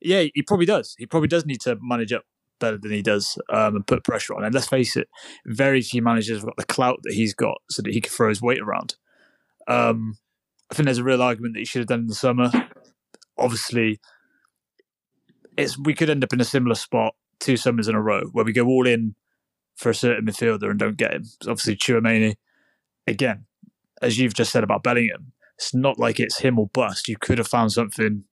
[SPEAKER 3] yeah, he probably does. He probably does need to manage up better than he does um, and put pressure on. And let's face it, very few managers have got the clout that he's got so that he can throw his weight around. Um, I think there's a real argument that he should have done in the summer. Obviously, it's we could end up in a similar spot two summers in a row where we go all in for a certain midfielder and don't get him. So obviously, Chouameni, again, as you've just said about Bellingham, it's not like it's him or bust. You could have found something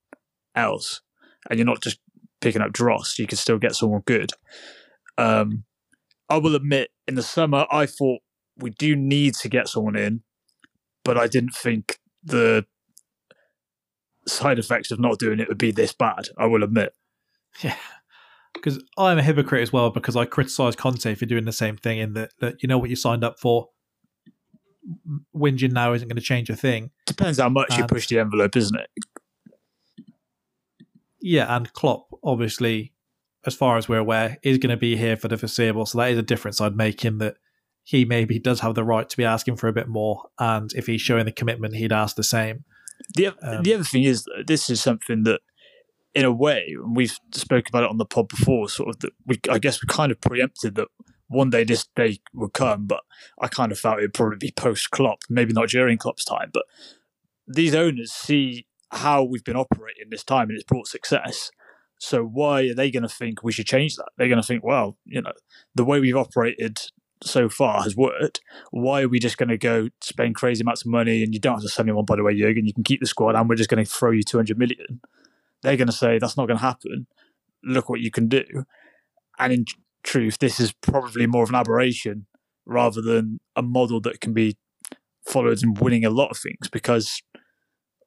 [SPEAKER 3] else, and you're not just picking up Dross. You could still get someone good. Um, I will admit, in the summer, I thought we do need to get someone in, but I didn't think the side effects of not doing it would be this bad. I will admit.
[SPEAKER 1] Yeah. Because I'm a hypocrite as well because I criticise Conte for doing the same thing in that, that you know what you signed up for. Whinging now isn't going to change a thing.
[SPEAKER 3] Depends how much you push the envelope, isn't it?
[SPEAKER 1] Yeah, and Klopp, obviously, as far as we're aware, is going to be here for the foreseeable. So that is a difference I'd make in that he maybe does have the right to be asking for a bit more. And if he's showing the commitment, he'd ask the same.
[SPEAKER 3] The
[SPEAKER 1] Um,
[SPEAKER 3] the other thing is this is something that, in a way, and we've spoke about it on the pod before. Sort of that we, I guess, we kind of preempted that one day this day would come, but I kind of felt it'd probably be post Klopp, maybe not during Klopp's time. But these owners see how we've been operating this time, and it's brought success. So why are they going to think we should change that? They're going to think, well, you know, the way we've operated so far has worked. Why are we just going to go spend crazy amounts of money and you don't have to sell anyone, by the way, Jurgen? You can keep the squad and we're just going to throw you 200 million. They're going to say that's not going to happen. Look what you can do. And in truth, this is probably more of an aberration rather than a model that can be followed in winning a lot of things because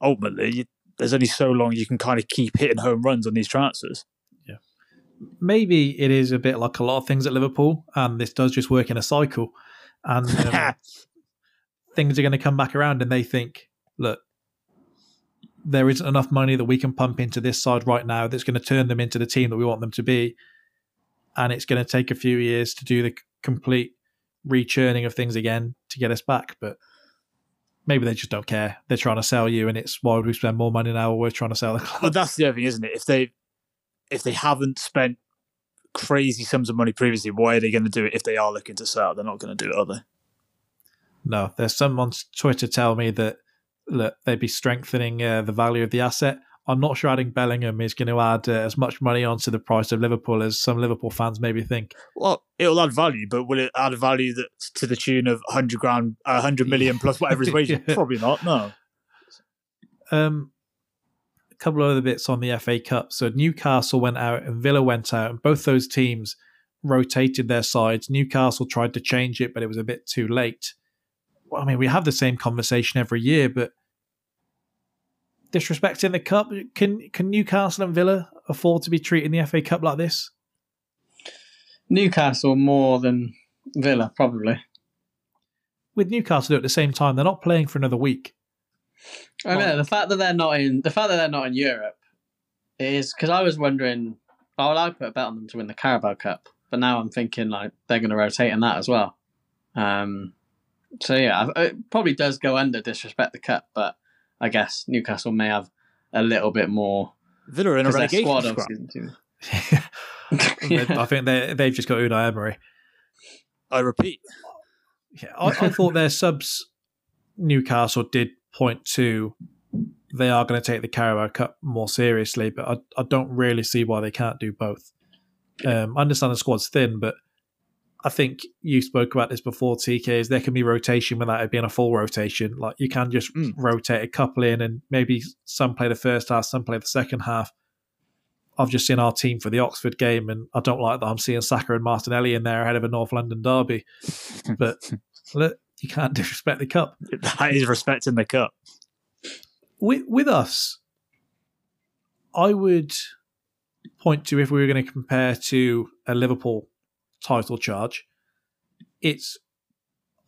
[SPEAKER 3] ultimately you, there's only so long you can kind of keep hitting home runs on these transfers.
[SPEAKER 1] Yeah. Maybe it is a bit like a lot of things at Liverpool, and this does just work in a cycle. And um, things are going to come back around, and they think, look, there isn't enough money that we can pump into this side right now that's going to turn them into the team that we want them to be. And it's going to take a few years to do the complete rechurning of things again to get us back. But maybe they just don't care. They're trying to sell you, and it's why would we spend more money now? We're trying to sell the club.
[SPEAKER 3] But that's the other thing, isn't it? If they if they haven't spent crazy sums of money previously, why are they going to do it if they are looking to sell? They're not going to do it, are they?
[SPEAKER 1] No, there's some on Twitter tell me that look, they'd be strengthening uh, the value of the asset. I'm not sure adding Bellingham is going to add uh, as much money onto the price of Liverpool as some Liverpool fans maybe think.
[SPEAKER 3] Well, it'll add value, but will it add value that to the tune of 100 grand, uh, 100 million plus whatever his wage? yeah. Probably not. No.
[SPEAKER 1] Um, a couple of other bits on the FA Cup. So Newcastle went out and Villa went out, and both those teams rotated their sides. Newcastle tried to change it, but it was a bit too late. Well, I mean, we have the same conversation every year, but disrespecting the cup. Can can Newcastle and Villa afford to be treating the FA Cup like this?
[SPEAKER 4] Newcastle more than Villa, probably.
[SPEAKER 1] With Newcastle at the same time, they're not playing for another week.
[SPEAKER 4] I know the fact that they're not in the fact that they're not in Europe is because I was wondering. Oh, well, I put a bet on them to win the Carabao Cup, but now I'm thinking like they're going to rotate in that as well. Um, so yeah, it probably does go under disrespect the cup, but I guess Newcastle may have a little bit more.
[SPEAKER 3] Villa in a relegation squad.
[SPEAKER 1] I think they they've just got Unai Emery.
[SPEAKER 3] I repeat.
[SPEAKER 1] Yeah, I, I thought their subs Newcastle did point to they are going to take the Carabao Cup more seriously, but I, I don't really see why they can't do both. Um, I understand the squad's thin, but I think you spoke about this before, TK, is there can be rotation without it being a full rotation. Like you can just mm. rotate a couple in and maybe some play the first half, some play the second half. I've just seen our team for the Oxford game, and I don't like that I'm seeing Saka and Martinelli in there ahead of a North London derby. but look, you can't disrespect the cup.
[SPEAKER 3] That is respecting the cup.
[SPEAKER 1] With, with us, I would point to if we were going to compare to a Liverpool title charge. It's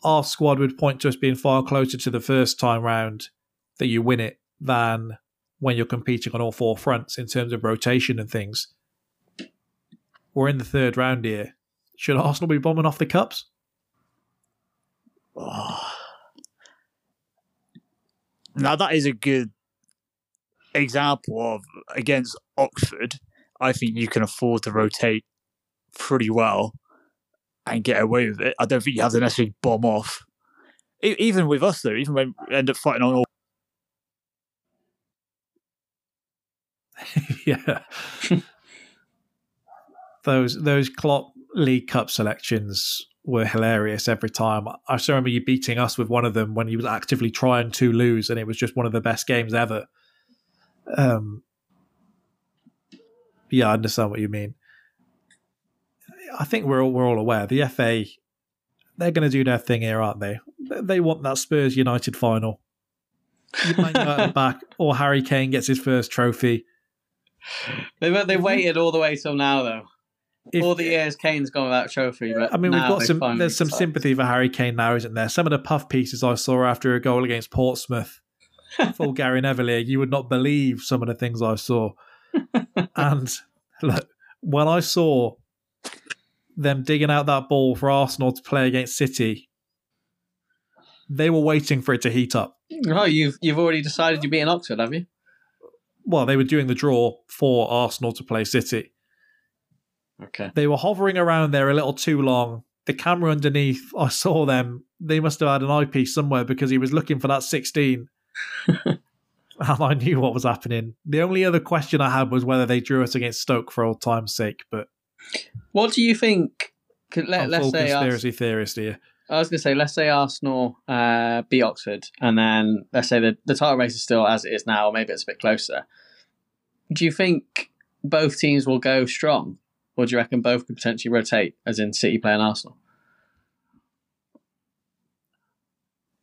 [SPEAKER 1] our squad would point to us being far closer to the first time round that you win it than when you're competing on all four fronts in terms of rotation and things. We're in the third round here. Should Arsenal be bombing off the cups?
[SPEAKER 3] Oh. Now that is a good example of against Oxford. I think you can afford to rotate pretty well and get away with it. I don't think you have to necessarily bomb off. even with us, though, even when we end up fighting on all.
[SPEAKER 1] yeah. those those Klopp League Cup selections were hilarious every time. I still remember you beating us with one of them when he was actively trying to lose, and it was just one of the best games ever. Um, yeah, I understand what you mean. I think we're all, we're all aware the FA they're going to do their thing here, aren't they? They want that Spurs United final. You might go at the back, or Harry Kane gets his first trophy.
[SPEAKER 4] They they waited all the way till now, though. If, all the years Kane's gone without trophy, but I mean, we've got
[SPEAKER 1] some. There's some sympathy for Harry Kane now, isn't there? Some of the puff pieces I saw after a goal against Portsmouth, for Gary Neville, you would not believe some of the things I saw. and look, when I saw them digging out that ball for Arsenal to play against City, they were waiting for it to heat up.
[SPEAKER 4] Oh, you've you've already decided you're beating Oxford, have you?
[SPEAKER 1] Well, they were doing the draw for Arsenal to play City.
[SPEAKER 4] Okay.
[SPEAKER 1] They were hovering around there a little too long. The camera underneath, I saw them. They must have had an eyepiece somewhere because he was looking for that 16. and I knew what was happening. The only other question I had was whether they drew us against Stoke for old time's sake, but
[SPEAKER 4] what do you think Let, let's
[SPEAKER 1] full
[SPEAKER 4] say Ars-
[SPEAKER 1] theorist here.
[SPEAKER 4] I was going to say, let's say Arsenal uh, beat Oxford, and then let's say the, the title race is still as it is now, or maybe it's a bit closer. Do you think both teams will go strong, or do you reckon both could potentially rotate, as in City playing Arsenal?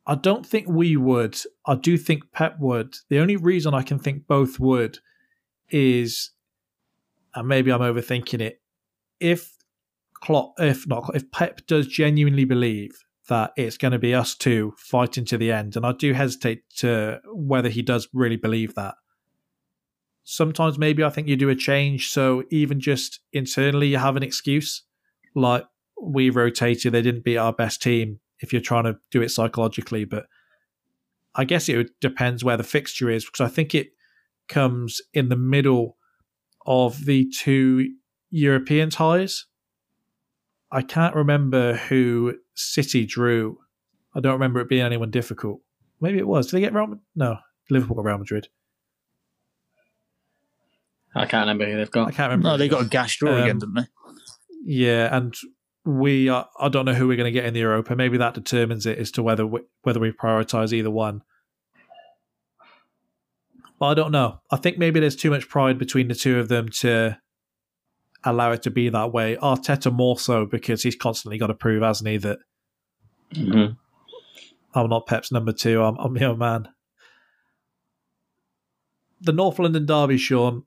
[SPEAKER 1] I don't think we would. I do think Pep would. The only reason I can think both would is, and maybe I'm overthinking it. If Klopp, if not, if Pep does genuinely believe that it's going to be us two fighting to the end, and I do hesitate to whether he does really believe that. Sometimes maybe I think you do a change, so even just internally you have an excuse, like we rotated, they didn't beat our best team. If you're trying to do it psychologically, but I guess it depends where the fixture is because I think it comes in the middle of the two European ties. I can't remember who City drew. I don't remember it being anyone difficult. Maybe it was. Did they get Real? Mad- No, Liverpool got Real Madrid.
[SPEAKER 4] I can't remember who they've got.
[SPEAKER 1] I can't remember.
[SPEAKER 3] No, they got a gas draw
[SPEAKER 1] Um,
[SPEAKER 3] again, didn't they?
[SPEAKER 1] Yeah, and we are, I don't know who we're going to get in the Europa. Maybe that determines it as to whether we, whether we prioritize either one. But I don't know. I think maybe there's too much pride between the two of them to allow it to be that way. Arteta more so because he's constantly got to prove, hasn't he, that
[SPEAKER 4] Mhm.
[SPEAKER 1] I'm not Pep's number two. I'm, I'm your man. The North London Derby, Sean,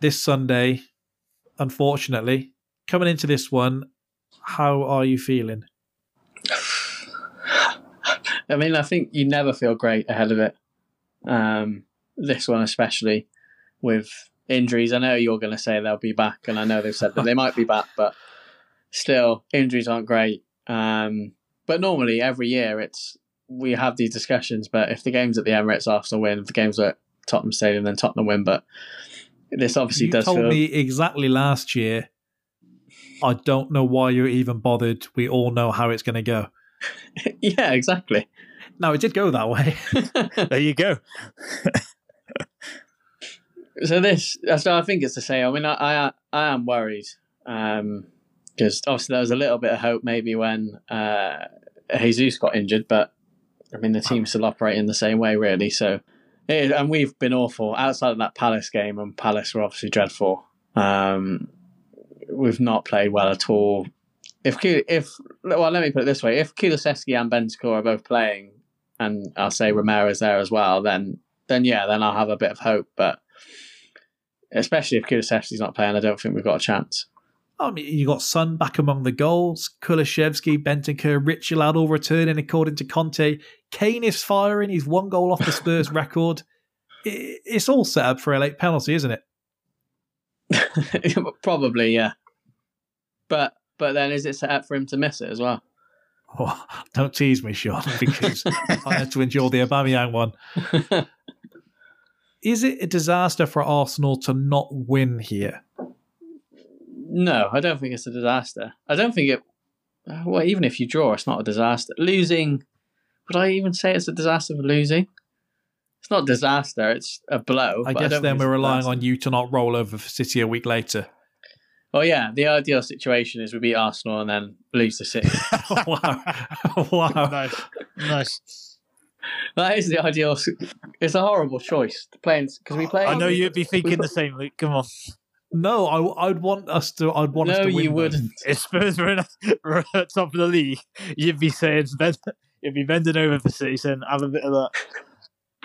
[SPEAKER 1] this Sunday, unfortunately, coming into this one, how are you feeling?
[SPEAKER 4] I mean, I think you never feel great ahead of it. Um, this one, especially with injuries. I know you're going to say they'll be back, and I know they've said that they might be back, but still, injuries aren't great. Um, but normally, every year, it's we have these discussions. But if the game's at the Emirates, Arsenal win. If the game's at Tottenham Stadium, then Tottenham win. But this obviously
[SPEAKER 1] you
[SPEAKER 4] does
[SPEAKER 1] told
[SPEAKER 4] feel.
[SPEAKER 1] me exactly last year. I don't know why you're even bothered. We all know how it's going to go.
[SPEAKER 4] yeah, exactly.
[SPEAKER 1] No, it did go that way.
[SPEAKER 3] There you go.
[SPEAKER 4] So this, so I think it's the same. I mean, I I, I am worried because obviously there was a little bit of hope maybe when uh, Jesus got injured, but I mean the team's still operating in the same way really. So, it, and we've been awful outside of that Palace game, and Palace were obviously dreadful. Um, we've not played well at all. If if well, let me put it this way: if Kulusevski and Bentancur are both playing, and I'll say Romero's there as well, then then yeah, then I'll have a bit of hope. But especially if Kulusevski's not playing, I don't think we've got a chance.
[SPEAKER 1] I mean, you got Son back among the goals. Kulusevski, Bentancur, Richarlison all returning according to Conte. Kane is firing. He's one goal off the Spurs record. It's all set up for a late penalty, isn't it?
[SPEAKER 4] Probably, yeah. But but then is it set up for him to miss it as well?
[SPEAKER 1] Oh, don't tease me, Sean, because I had to endure the Aubameyang one. Is it a disaster for Arsenal to not win here?
[SPEAKER 4] No, I don't think it's a disaster. I don't think it. Uh, well, even if you draw, it's not a disaster. Losing, would I even say it's a disaster for losing? It's not disaster. It's a blow.
[SPEAKER 1] I guess
[SPEAKER 4] don't
[SPEAKER 1] then
[SPEAKER 4] think it's
[SPEAKER 1] we're relying on you to not roll over for City a week later.
[SPEAKER 4] Well, yeah, the ideal situation is we beat Arsenal and then lose to City.
[SPEAKER 1] wow. wow.
[SPEAKER 3] nice. Nice.
[SPEAKER 4] that is the ideal. It's a horrible choice to play because we play.
[SPEAKER 3] I know you'd be thinking the same, Luke. Come on.
[SPEAKER 1] No, I, I'd want us to. I'd want us
[SPEAKER 4] No,
[SPEAKER 1] to win.
[SPEAKER 4] you wouldn't.
[SPEAKER 3] If Spurs were, in were at top of the league, you'd be saying, bend, you'd be bending over for City saying, have a bit of that.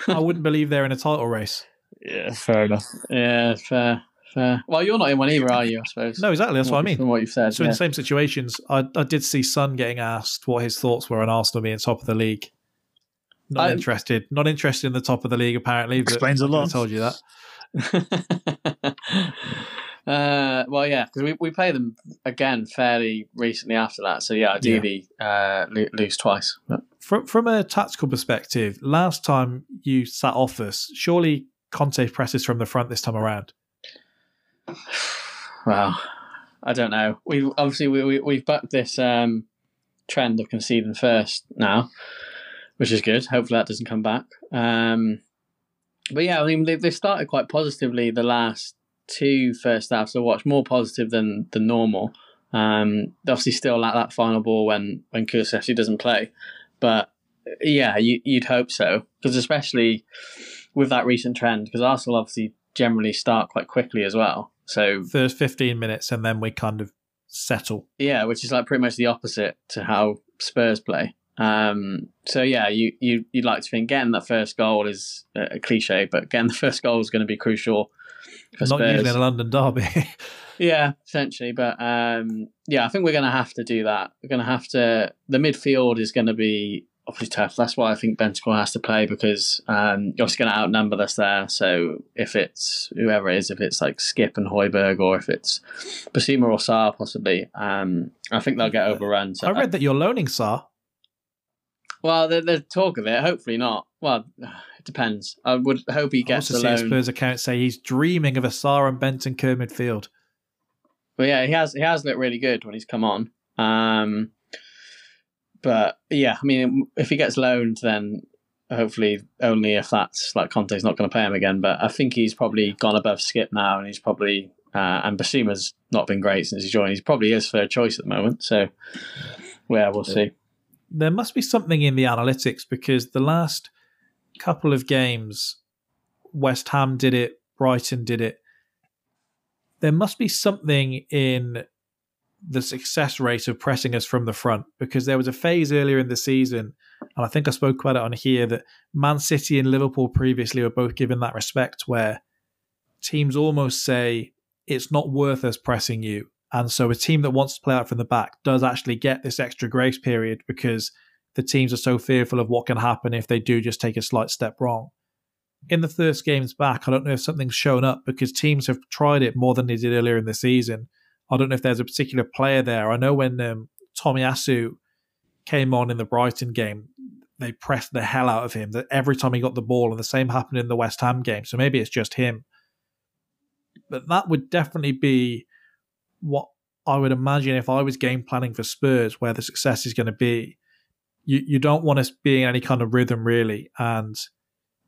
[SPEAKER 1] I wouldn't believe they're in a title race.
[SPEAKER 3] Yeah, fair enough.
[SPEAKER 4] Yeah, fair, fair. Well, you're not in one either, are you? I suppose.
[SPEAKER 1] No, exactly. That's what I mean.
[SPEAKER 4] From what you've said.
[SPEAKER 1] So in the same situations, I, I did see Son getting asked what his thoughts were on Arsenal being top of the league. Not
[SPEAKER 4] I-
[SPEAKER 1] interested. Not interested in the top of the league. Apparently,
[SPEAKER 3] Explains a
[SPEAKER 1] I
[SPEAKER 3] lot.
[SPEAKER 1] Told you that.
[SPEAKER 4] uh, well, yeah, because we, we play them again fairly recently after that. So yeah, ideally uh, lo- lose twice. But
[SPEAKER 1] From from a tactical perspective, last time you sat off us, surely Conte presses from the front this time around.
[SPEAKER 4] well, I don't know. We obviously we, we we've bucked this um, trend of conceding first now, which is good. Hopefully that doesn't come back. Um, but yeah, I mean they they started quite positively the last two first halves. I watched more positive than than normal. Um, obviously still lack that final ball when when Kulusevski doesn't play, but yeah, you, you'd hope so because especially with that recent trend, because Arsenal obviously generally start quite quickly as well. So
[SPEAKER 1] First 15 minutes, and then we kind of settle.
[SPEAKER 4] yeah, which is like pretty much the opposite to how Spurs play. Um, so yeah, you you you'd like to think getting that first goal is a, a cliche, but getting the first goal is going to be crucial for
[SPEAKER 1] Not
[SPEAKER 4] Spurs.
[SPEAKER 1] usually in a London derby.
[SPEAKER 4] Yeah, essentially. But um, yeah, I think we're going to have to do that. We're going to have to. The midfield is going to be obviously tough. That's why I think Bentancur has to play because um, you're obviously going to outnumber us there. So if it's whoever it is, if it's like Skip and Hojbjerg, or if it's Bissouma or Sarr possibly, um, I think they'll get overrun. So
[SPEAKER 1] I read that you're loaning Sarr.
[SPEAKER 4] Well, the, the talk of it. Hopefully not. Well, it depends. I would hope he
[SPEAKER 1] I
[SPEAKER 4] gets
[SPEAKER 1] also
[SPEAKER 4] the
[SPEAKER 1] see a
[SPEAKER 4] loan.
[SPEAKER 1] Spurs account say he's dreaming of a Sarr and Bentancur midfield.
[SPEAKER 4] But yeah, he has he has looked really good when he's come on. Um, but yeah, I mean, if he gets loaned, then hopefully only if that's like Conte's not going to pay him again. But I think he's probably gone above Skip now, and he's probably uh, and Bissouma's not been great since he joined. He's probably his third choice at the moment. So yeah, we'll see.
[SPEAKER 1] There must be something in the analytics because the last couple of games, West Ham did it, Brighton did it. There must be something in the success rate of pressing us from the front because there was a phase earlier in the season, and I think I spoke about it on here that Man City and Liverpool previously were both given that respect where teams almost say it's not worth us pressing you. And so a team that wants to play out from the back does actually get this extra grace period because the teams are so fearful of what can happen if they do just take a slight step wrong. In the first games back, I don't know if something's shown up because teams have tried it more than they did earlier in the season. I don't know if there's a particular player there. I know when um, Tomiyasu came on in the Brighton game, they pressed the hell out of him. That every time he got the ball, and the same happened in the West Ham game. So maybe it's just him. But that would definitely be what I would imagine if I was game planning for Spurs, where the success is going to be. You you don't want us being any kind of rhythm really, and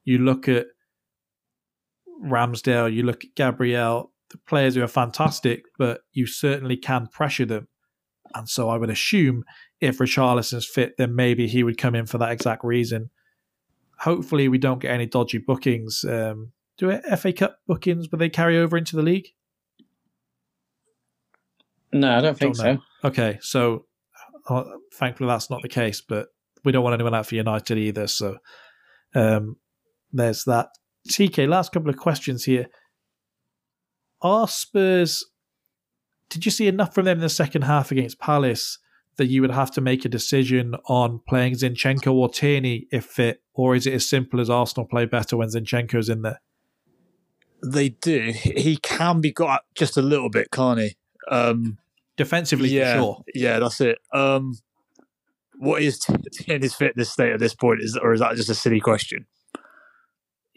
[SPEAKER 1] you look at Ramsdale, you look at Gabriel, the players who are fantastic, but you certainly can pressure them. And so I would assume if Richarlison's fit, then maybe he would come in for that exact reason. Hopefully, we don't get any dodgy bookings. Um, do FA Cup bookings, but they carry over into the league?
[SPEAKER 4] No, I don't think
[SPEAKER 1] Don't
[SPEAKER 4] so.
[SPEAKER 1] Okay, so uh, thankfully that's not the case, but we don't want anyone out for United either. So um, there's that. TK, last couple of questions here. Are Spurs? Did you see enough from them in the second half against Palace that you would have to make a decision on playing Zinchenko or Tierney if fit, or is it as simple as Arsenal play better when Zinchenko's in there?
[SPEAKER 3] They do. He can be got at just a little bit, can't he? Um,
[SPEAKER 1] Defensively,
[SPEAKER 3] yeah,
[SPEAKER 1] for sure.
[SPEAKER 3] yeah, that's it. Um, what is Tierney's fitness state at this point? Is or is that just a silly question?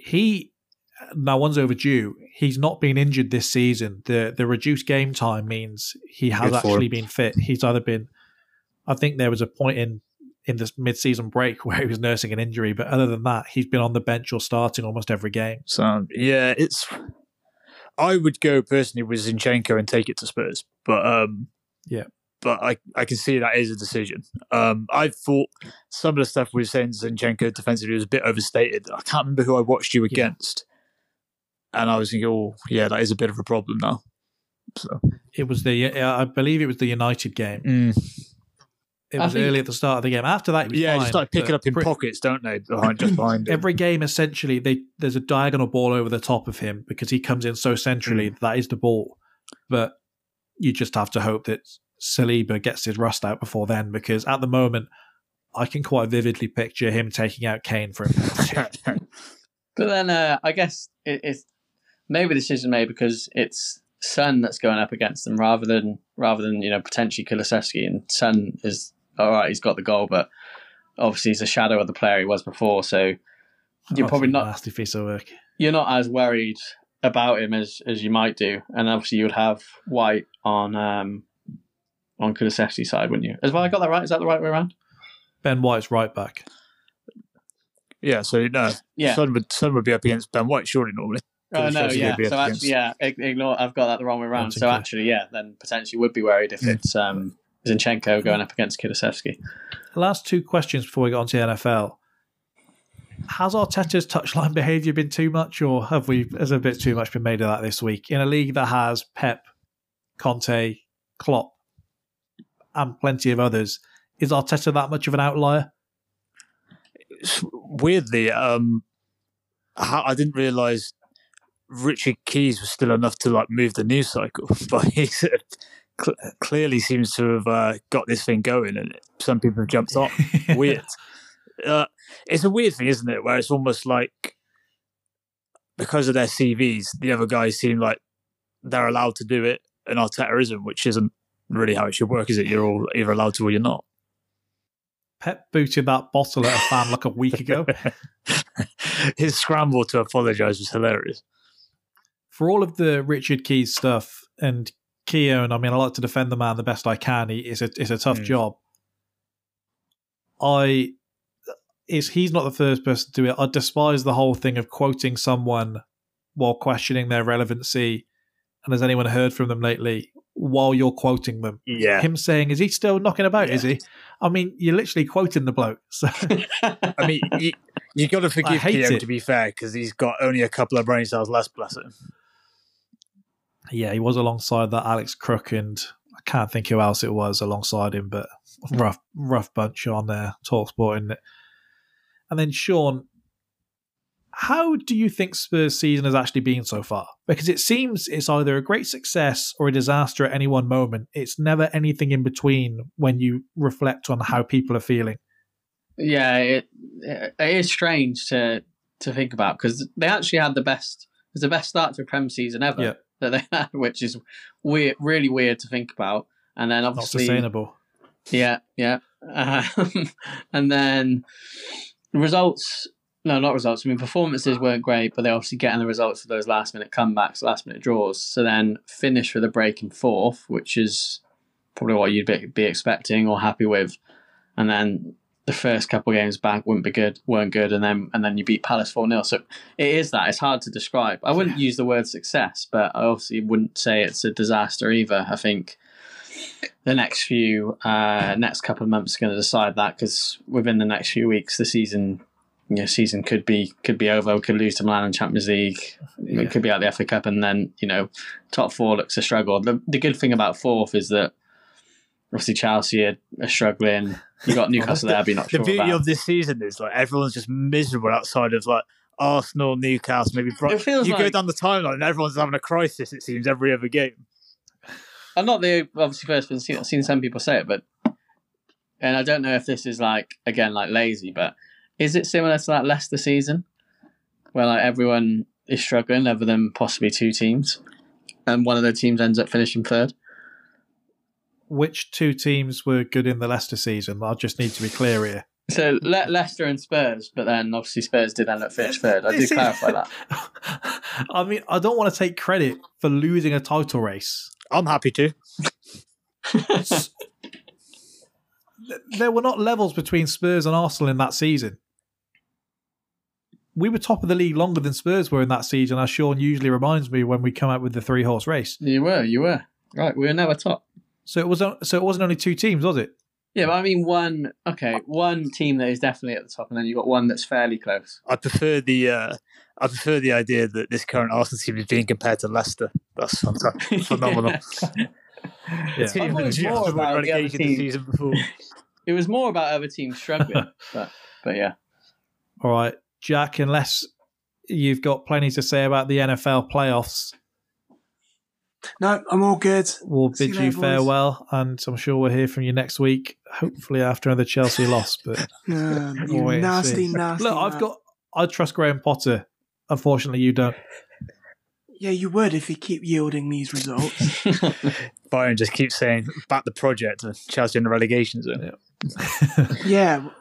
[SPEAKER 1] he now one's overdue. He's not been injured this season. The the reduced game time means he has
[SPEAKER 3] Good
[SPEAKER 1] actually been fit. He's either been I think there was a point in in this mid season break where he was nursing an injury, but other than that, he's been on the bench or starting almost every game.
[SPEAKER 3] So yeah, it's. I would go personally with Zinchenko and take it to Spurs, but um,
[SPEAKER 1] Yeah.
[SPEAKER 3] but I I can see that is a decision. Um, I thought some of the stuff we were saying Zinchenko defensively was a bit overstated. I can't remember who I watched you against, and I was thinking, oh yeah, that is a bit of a problem now. So
[SPEAKER 1] It was the uh, I believe it was the United game.
[SPEAKER 3] mm.
[SPEAKER 1] It
[SPEAKER 4] I
[SPEAKER 1] was
[SPEAKER 4] think-
[SPEAKER 1] early at the start of the game. After that, it was
[SPEAKER 3] yeah,
[SPEAKER 1] fine,
[SPEAKER 3] just like picking up in
[SPEAKER 1] pre-
[SPEAKER 3] pockets, don't they? Behind just behind him.
[SPEAKER 1] Every game, essentially, they there's a diagonal ball over the top of him because he comes in so centrally.
[SPEAKER 3] Mm.
[SPEAKER 1] That is the ball, but you just have to hope that Saliba gets his rust out before then. Because at the moment, I can quite vividly picture him taking out Kane for a.
[SPEAKER 4] But then uh, I guess it, it's maybe the decision made because it's Son that's going up against them rather than rather than you know potentially Kulusevski and Son is all right. He's got the goal, but obviously he's a shadow of the player he was before. So you're probably not
[SPEAKER 1] nasty piece of work.
[SPEAKER 4] you're not as worried about him as as you might do. And obviously you would have White on um on Kulusevski's side, wouldn't you? As well, I got that right. Is that the right way around?
[SPEAKER 1] Ben White's right back.
[SPEAKER 3] yeah, so no,
[SPEAKER 4] Yeah.
[SPEAKER 3] Son would Son would be up against Ben White surely normally.
[SPEAKER 4] Oh no, yeah.
[SPEAKER 3] would be up
[SPEAKER 4] So actually, yeah, ignore. I've got that the wrong way around. So actually, yeah, then potentially would be worried if it's um, Zinchenko going up against Kulusevski.
[SPEAKER 1] Last two questions before we get on to the NFL. Has Arteta's touchline behaviour been too much, or have we, has a bit too much been made of that this week? In a league that has Pep, Conte, Klopp, and plenty of others, is Arteta that much of an outlier?
[SPEAKER 3] Weirdly, um, I didn't realize Richard Keys was still enough to like move the news cycle, but he sort of cl- clearly seems to have uh, got this thing going, and some people have jumped on. Weird. Uh, it's a weird thing, isn't it? Where it's almost like because of their CVs, the other guys seem like they're allowed to do it, and Arteta isn't, which isn't really how it should work, is it? You're all either allowed to or you're not.
[SPEAKER 1] Pep booted that bottle at a fan like a week ago.
[SPEAKER 3] His scramble to apologise was hilarious.
[SPEAKER 1] For all of the Richard Keys stuff and Keown, I mean, I like to defend the man the best I can. He, it's a it's a tough
[SPEAKER 3] Mm.
[SPEAKER 1] job. I is he's not the first person to do it. I despise the whole thing of quoting someone while questioning their relevancy. And has anyone heard from them lately? While you're quoting them,
[SPEAKER 3] Yeah.
[SPEAKER 1] him saying, "Is he still knocking about? Is he?" I mean, you're literally quoting the bloke. So
[SPEAKER 3] I mean, you, you got to forgive
[SPEAKER 1] hate
[SPEAKER 3] to be fair, because he's got only a couple of brain cells less, bless him.
[SPEAKER 1] Yeah, he was alongside that Alex Crook, and I can't think who else it was alongside him, but hmm. rough, rough bunch on there. Talksport, isn't? And then Sean, how do you think Spurs' season has actually been so far? Because it seems it's either a great success or a disaster at any one moment. It's never anything in between when you reflect on how people are feeling.
[SPEAKER 4] Yeah, it, it is strange to to think about because they actually had the best. It was the best start to a Prem season ever
[SPEAKER 1] Yeah.
[SPEAKER 4] That they had, which is weird, really weird to think about. And then obviously, Not
[SPEAKER 1] sustainable.
[SPEAKER 4] yeah, yeah, um, and then results. No, not results. I mean, performances weren't great, but they're obviously getting the results for those last minute comebacks, last minute draws. So then finish with a break in fourth, which is probably what you'd be, be expecting or happy with. And then the first couple of games back wouldn't be good, weren't good, and then and then you beat Palace four 0 So it is that. It's hard to describe. I wouldn't use the word success, but I obviously wouldn't say it's a disaster either. I think the next few uh, next couple of months are going to decide that because within the next few weeks, the season. You know, season could be could be over. We could lose to Milan in Champions League.
[SPEAKER 1] Yeah.
[SPEAKER 4] It could be out the FA Cup, and then you know, top four looks a struggle. The, the good thing about fourth is that obviously Chelsea are, are struggling. You got Newcastle there, but you're not
[SPEAKER 3] The
[SPEAKER 4] sure
[SPEAKER 3] beauty
[SPEAKER 4] about.
[SPEAKER 3] of this season is like everyone's just miserable outside of like Arsenal, Newcastle, maybe Brighton.
[SPEAKER 4] It feels
[SPEAKER 3] you go down the timeline and everyone's having a crisis. It seems every other game.
[SPEAKER 4] I'm not the obviously first person seen, I've seen some people say it, but and I don't know if this is like again like lazy, but is it similar to that Leicester season where like everyone is struggling other than possibly two teams, and one of the teams ends up finishing third?
[SPEAKER 1] Which two teams were good in the Leicester season? I just need to be clear here.
[SPEAKER 4] So Le- Leicester and Spurs, but then obviously Spurs did end up finish third. I did
[SPEAKER 1] This is-
[SPEAKER 4] clarify that.
[SPEAKER 1] I mean, I don't want to take credit for losing a title race.
[SPEAKER 3] I'm happy to.
[SPEAKER 1] There were not levels between Spurs and Arsenal in that season. We were top of the league longer than Spurs were in that season, as Sean usually reminds me when we come out with the three horse race.
[SPEAKER 4] You were, you were right. We were never top.
[SPEAKER 1] So it was so it wasn't only two teams, was it?
[SPEAKER 4] Yeah, but I mean one. Okay, one team that is definitely at the top, and then you have got one that's fairly close.
[SPEAKER 3] I prefer the uh, I prefer the idea that this current Arsenal team is being compared to Leicester. That's fantastic. phenomenal.
[SPEAKER 1] Yeah.
[SPEAKER 3] Team
[SPEAKER 4] I thought it was more about the other
[SPEAKER 3] relegation
[SPEAKER 4] team.
[SPEAKER 3] before.
[SPEAKER 4] It was more about other teams struggling, but but yeah.
[SPEAKER 1] All right, Jack. Unless you've got plenty to say about the NFL playoffs,
[SPEAKER 2] No, I'm all good.
[SPEAKER 1] we'll
[SPEAKER 2] See
[SPEAKER 1] bid
[SPEAKER 2] you
[SPEAKER 1] you
[SPEAKER 2] later, boys.
[SPEAKER 1] farewell, and I'm sure we'll hear from you next week. Hopefully, after another Chelsea loss. But
[SPEAKER 2] Um, you
[SPEAKER 1] wait
[SPEAKER 2] nasty,
[SPEAKER 1] see.
[SPEAKER 2] nasty.
[SPEAKER 1] look, I've
[SPEAKER 2] man.
[SPEAKER 1] got. I trust Graham Potter. Unfortunately, you don't.
[SPEAKER 2] Yeah, you would if you keep yielding these results.
[SPEAKER 3] Byron just keeps saying back the project and Chelsea in the relegation zone.
[SPEAKER 2] yeah,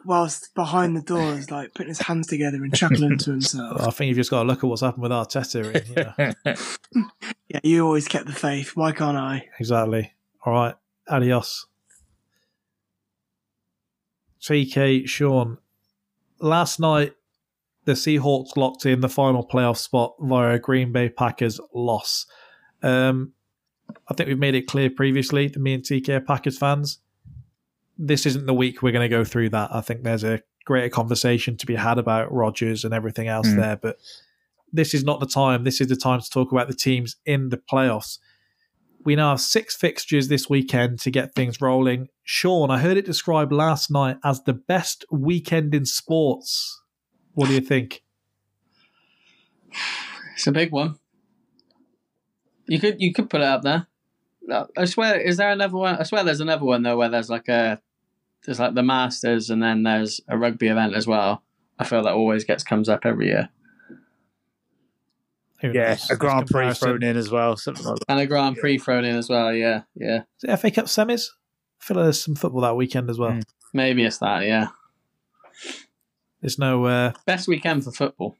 [SPEAKER 2] whilst behind the doors, like putting his hands together and chuckling to himself.
[SPEAKER 1] I think you've just got to look at what's happened with Arteta. And, you know,
[SPEAKER 2] Yeah, you always kept the faith. Why can't I?
[SPEAKER 1] exactly. All right. Adios. TK, Sean. Last night, the Seahawks locked in the final playoff spot via a Green Bay Packers loss. Um, I think we've made it clear previously to me and TK Packers fans. This isn't the week we're going to go through that. I think there's a greater conversation to be had about Rodgers and everything else
[SPEAKER 3] Mm.
[SPEAKER 1] there, but this is not the time. This is the time to talk about the teams in the playoffs. We now have six fixtures this weekend to get things rolling. Sean, I heard it described last night as the best weekend in sports. What do you think?
[SPEAKER 4] It's a big one. You could you could put it up there. I swear, is there another one? I swear, there's another one though where there's like a there's like the Masters and then there's a rugby event as well. I feel that always gets comes up every year,
[SPEAKER 1] Who
[SPEAKER 3] Yeah,
[SPEAKER 1] knows?
[SPEAKER 3] a Grand Prix thrown in as well, something like that.
[SPEAKER 4] and a Grand Prix thrown in as well. Yeah, yeah,
[SPEAKER 1] Is it FA Cup semis? I feel like there's some football that weekend as well.
[SPEAKER 3] Mm.
[SPEAKER 4] maybe it's that. Yeah,
[SPEAKER 1] There's no uh,
[SPEAKER 4] best weekend for football.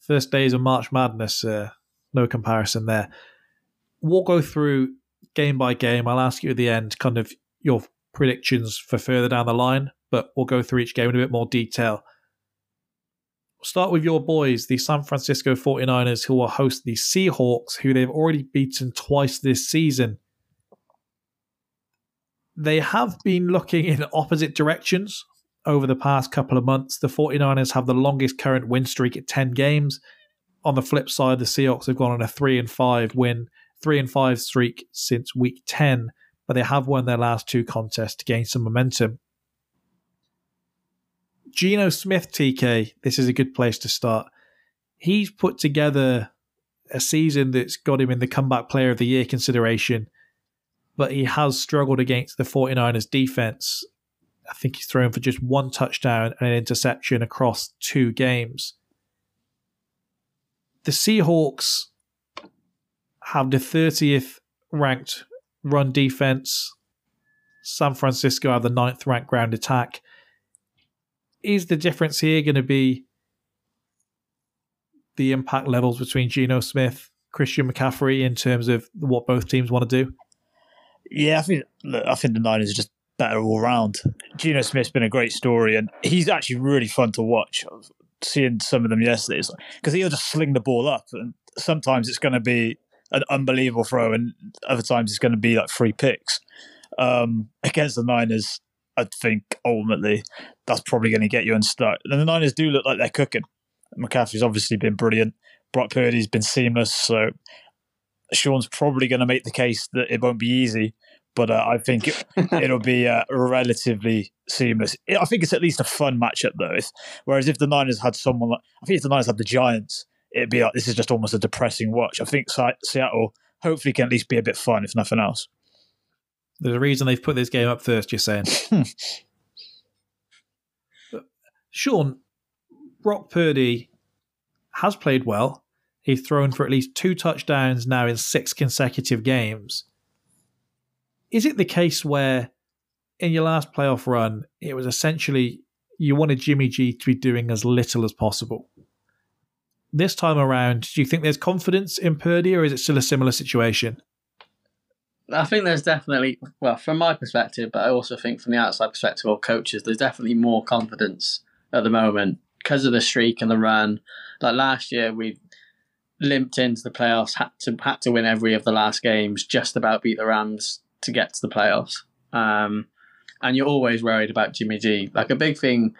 [SPEAKER 1] first days of March Madness. Uh, no comparison there. We'll go through game by game. I'll ask you at the end kind of your predictions for further down the line, but we'll go through each game in a bit more detail. We'll start with your boys, the San Francisco 49ers, who will host the Seahawks, who they've already beaten twice this season. They have been looking in opposite directions over the past couple of months. The 49ers have the longest current win streak at 10 games. On the flip side, the Seahawks have gone on a 3 and 5 win, 3 and 5 streak since week 10, but they have won their last two contests to gain some momentum. Geno Smith, TK, this is a good place to start. He's put together a season that's got him in the comeback player of the year consideration, but he has struggled against the 49ers defense. I think he's thrown for just one touchdown and an interception across two games. The Seahawks have the 30th ranked run defense. San Francisco have the ninth ranked ground attack. Is the difference here going to be the impact levels between Geno Smith, Christian McCaffrey in terms of what both teams want to do?
[SPEAKER 3] Yeah, I think I think the Niners are just better all round. Geno Smith's been a great story, and he's actually really fun to watch. Seeing some of them yesterday, because he'll just sling the ball up, and sometimes it's going to be an unbelievable throw, and other times it's going to be like free picks. Um, against the Niners, I think ultimately that's probably going to get you unstuck. And the Niners do look like they're cooking. McCaffrey's obviously been brilliant. Brock Purdy's been seamless. So Sean's probably going to make the case that it won't be easy, but uh, I think it, it'll be uh, relatively seamless. I think it's at least a fun matchup though. If, whereas if the Niners had someone like, I think if the Niners had the Giants, it'd be like this is just almost a depressing watch. I think Se- Seattle hopefully can at least be a bit fun, if nothing else.
[SPEAKER 1] There's a reason they've put this game up first, you're saying. Hmm. Sean, Brock Purdy has played well. He's thrown for at least two touchdowns now in six consecutive games. Is it the case where in your last playoff run, it was essentially you wanted Jimmy G to be doing as little as possible? This time around, do you think there's confidence in Purdy or is it still a similar situation?
[SPEAKER 4] I think there's definitely, well, from my perspective, but I also think from the outside perspective of coaches, there's definitely more confidence at the moment because of the streak and the run. Like last year, we limped into the playoffs, had to had to win every of the last games, just about beat the Rams to get to the playoffs. Um, and you're always worried about Jimmy G. Like a big thing,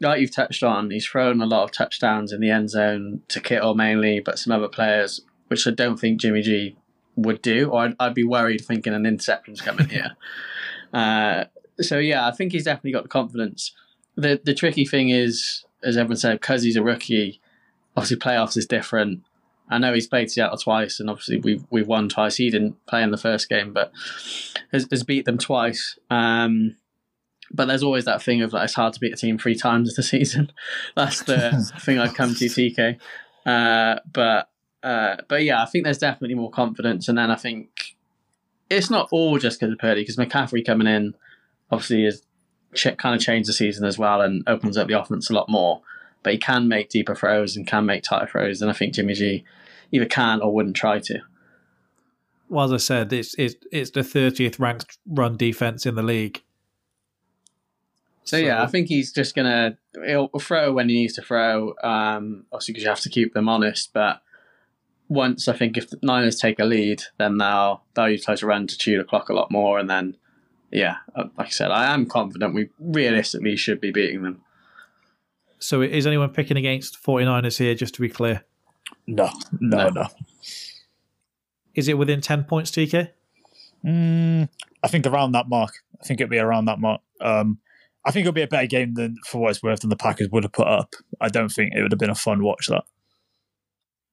[SPEAKER 4] like you've touched on, he's thrown a lot of touchdowns in the end zone to Kittle mainly, but some other players, which I don't think Jimmy G would do, or I'd, I'd be worried thinking an interception's coming here. Uh, so yeah, I think he's definitely got the confidence. The the tricky thing is, as everyone said, because he's a rookie, obviously playoffs is different. I know he's played Seattle twice, and obviously we've we've won twice. He didn't play in the first game, but has, has beat them twice. Um, but there's always that thing of like it's hard to beat a team three times this season. That's the thing I've come to, TK. Uh, but uh, but yeah, I think there's definitely more confidence, and then I think it's not all just because of Purdy, because McCaffrey coming in obviously has ch- kind of changed the season as well and opens up the offense a lot more. But he can make deeper throws and can make tighter throws, and I think Jimmy G either can or wouldn't try to.
[SPEAKER 1] Well, as I said, it's it's it's the thirtieth ranked run defense in the league.
[SPEAKER 4] So, yeah, I think he's just gonna he'll throw when he needs to throw. Um, obviously, because you have to keep them honest. But once I think if the Niners take a lead, then they'll they'll utilize a run to chew the clock a lot more, and then yeah, uh, like I said, I am confident we realistically should be beating them.
[SPEAKER 1] So is anyone picking against 49ers here, just to be clear?
[SPEAKER 3] No, no,
[SPEAKER 4] No.
[SPEAKER 3] no.
[SPEAKER 1] Is it within 10 points, TK?
[SPEAKER 3] Mm, I think around that mark. I think it'd be around that mark. Um, I think it'll be a better game than, for what it's worth, than the Packers would have put up. I don't think it would have been a fun watch. That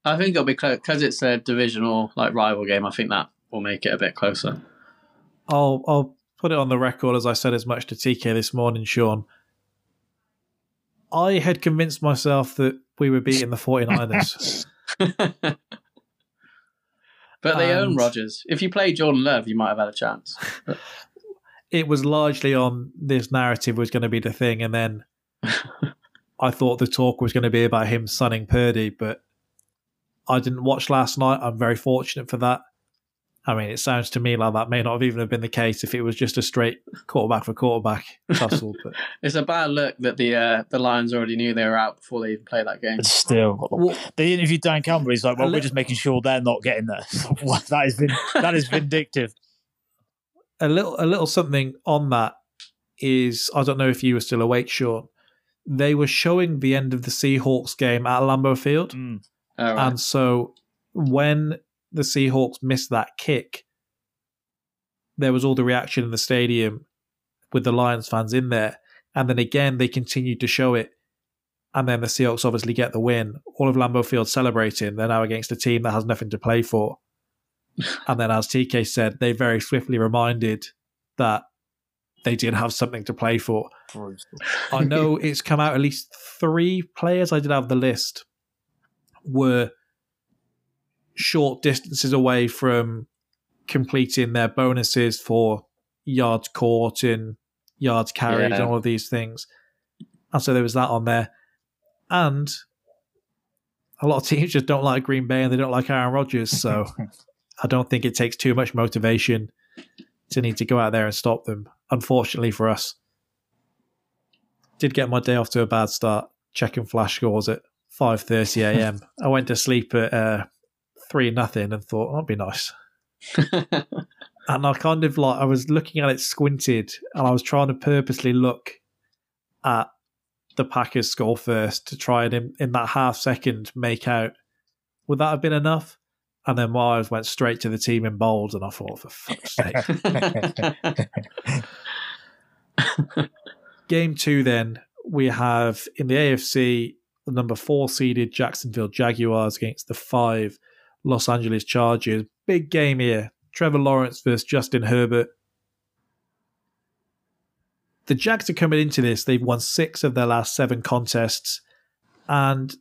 [SPEAKER 4] I think it'll be close because it's a divisional like rival game. I think that will make it a bit closer.
[SPEAKER 1] I'll, I'll put it on the record as I said as much to TK this morning, Sean. I had convinced myself that we were beating the 49ers.
[SPEAKER 4] but they own Rodgers. If you play Jordan Love, you might have had a chance.
[SPEAKER 1] it was largely on this narrative was going to be the thing, and then I thought the talk was going to be about him sunning Purdy, but I didn't watch last night. I'm very fortunate for that. I mean, it sounds to me like that may not have even have been the case if it was just a straight quarterback for quarterback tussle. But
[SPEAKER 4] It's a bad look that the uh, the Lions already knew they were out before they even played that game.
[SPEAKER 3] but still,
[SPEAKER 1] Well-
[SPEAKER 3] they interviewed Dan Campbell. He's like, "Well, we're
[SPEAKER 1] li-
[SPEAKER 3] just making sure they're not getting there." that is vin- that is vindictive.
[SPEAKER 1] A little, a little something on that is I don't know if you were still awake, Sean. They were showing the end of the Seahawks game at Lambeau Field.
[SPEAKER 3] Mm.
[SPEAKER 4] All right.
[SPEAKER 1] And so when the Seahawks missed that kick, there was all the reaction in the stadium with the Lions fans in there. And then again, they continued to show it. And then the Seahawks obviously get the win. All of Lambeau Field celebrating. They're now against a team that has nothing to play for. And then, as TK said, they very swiftly reminded that they did have something to play for. I know it's come out at least three players. I did have the list were short distances away from completing their bonuses for yards caught and yards carried
[SPEAKER 4] Yeah.
[SPEAKER 1] and all of these things. And so there was that on there. And a lot of teams just don't like Green Bay and they don't like Aaron Rodgers. So I don't think it takes too much motivation to need to go out there and stop them. Unfortunately for us, did get my day off to a bad start. Checking flash scores at five thirty a.m. I went to sleep at uh, three nothing and thought that'd be nice. And I kind of like I was looking at it squinted, and I was trying to purposely look at the Packers score first to try and in, in that half second make out would that have been enough? And then my eyes went straight to the team in bold, and I thought, for fuck's sake. Game two, then we have in the AFC the number four seeded Jacksonville Jaguars against the five Los Angeles Chargers. Big game here. Trevor Lawrence versus Justin Herbert. The Jags are coming into this. They've won six of their last seven contests, and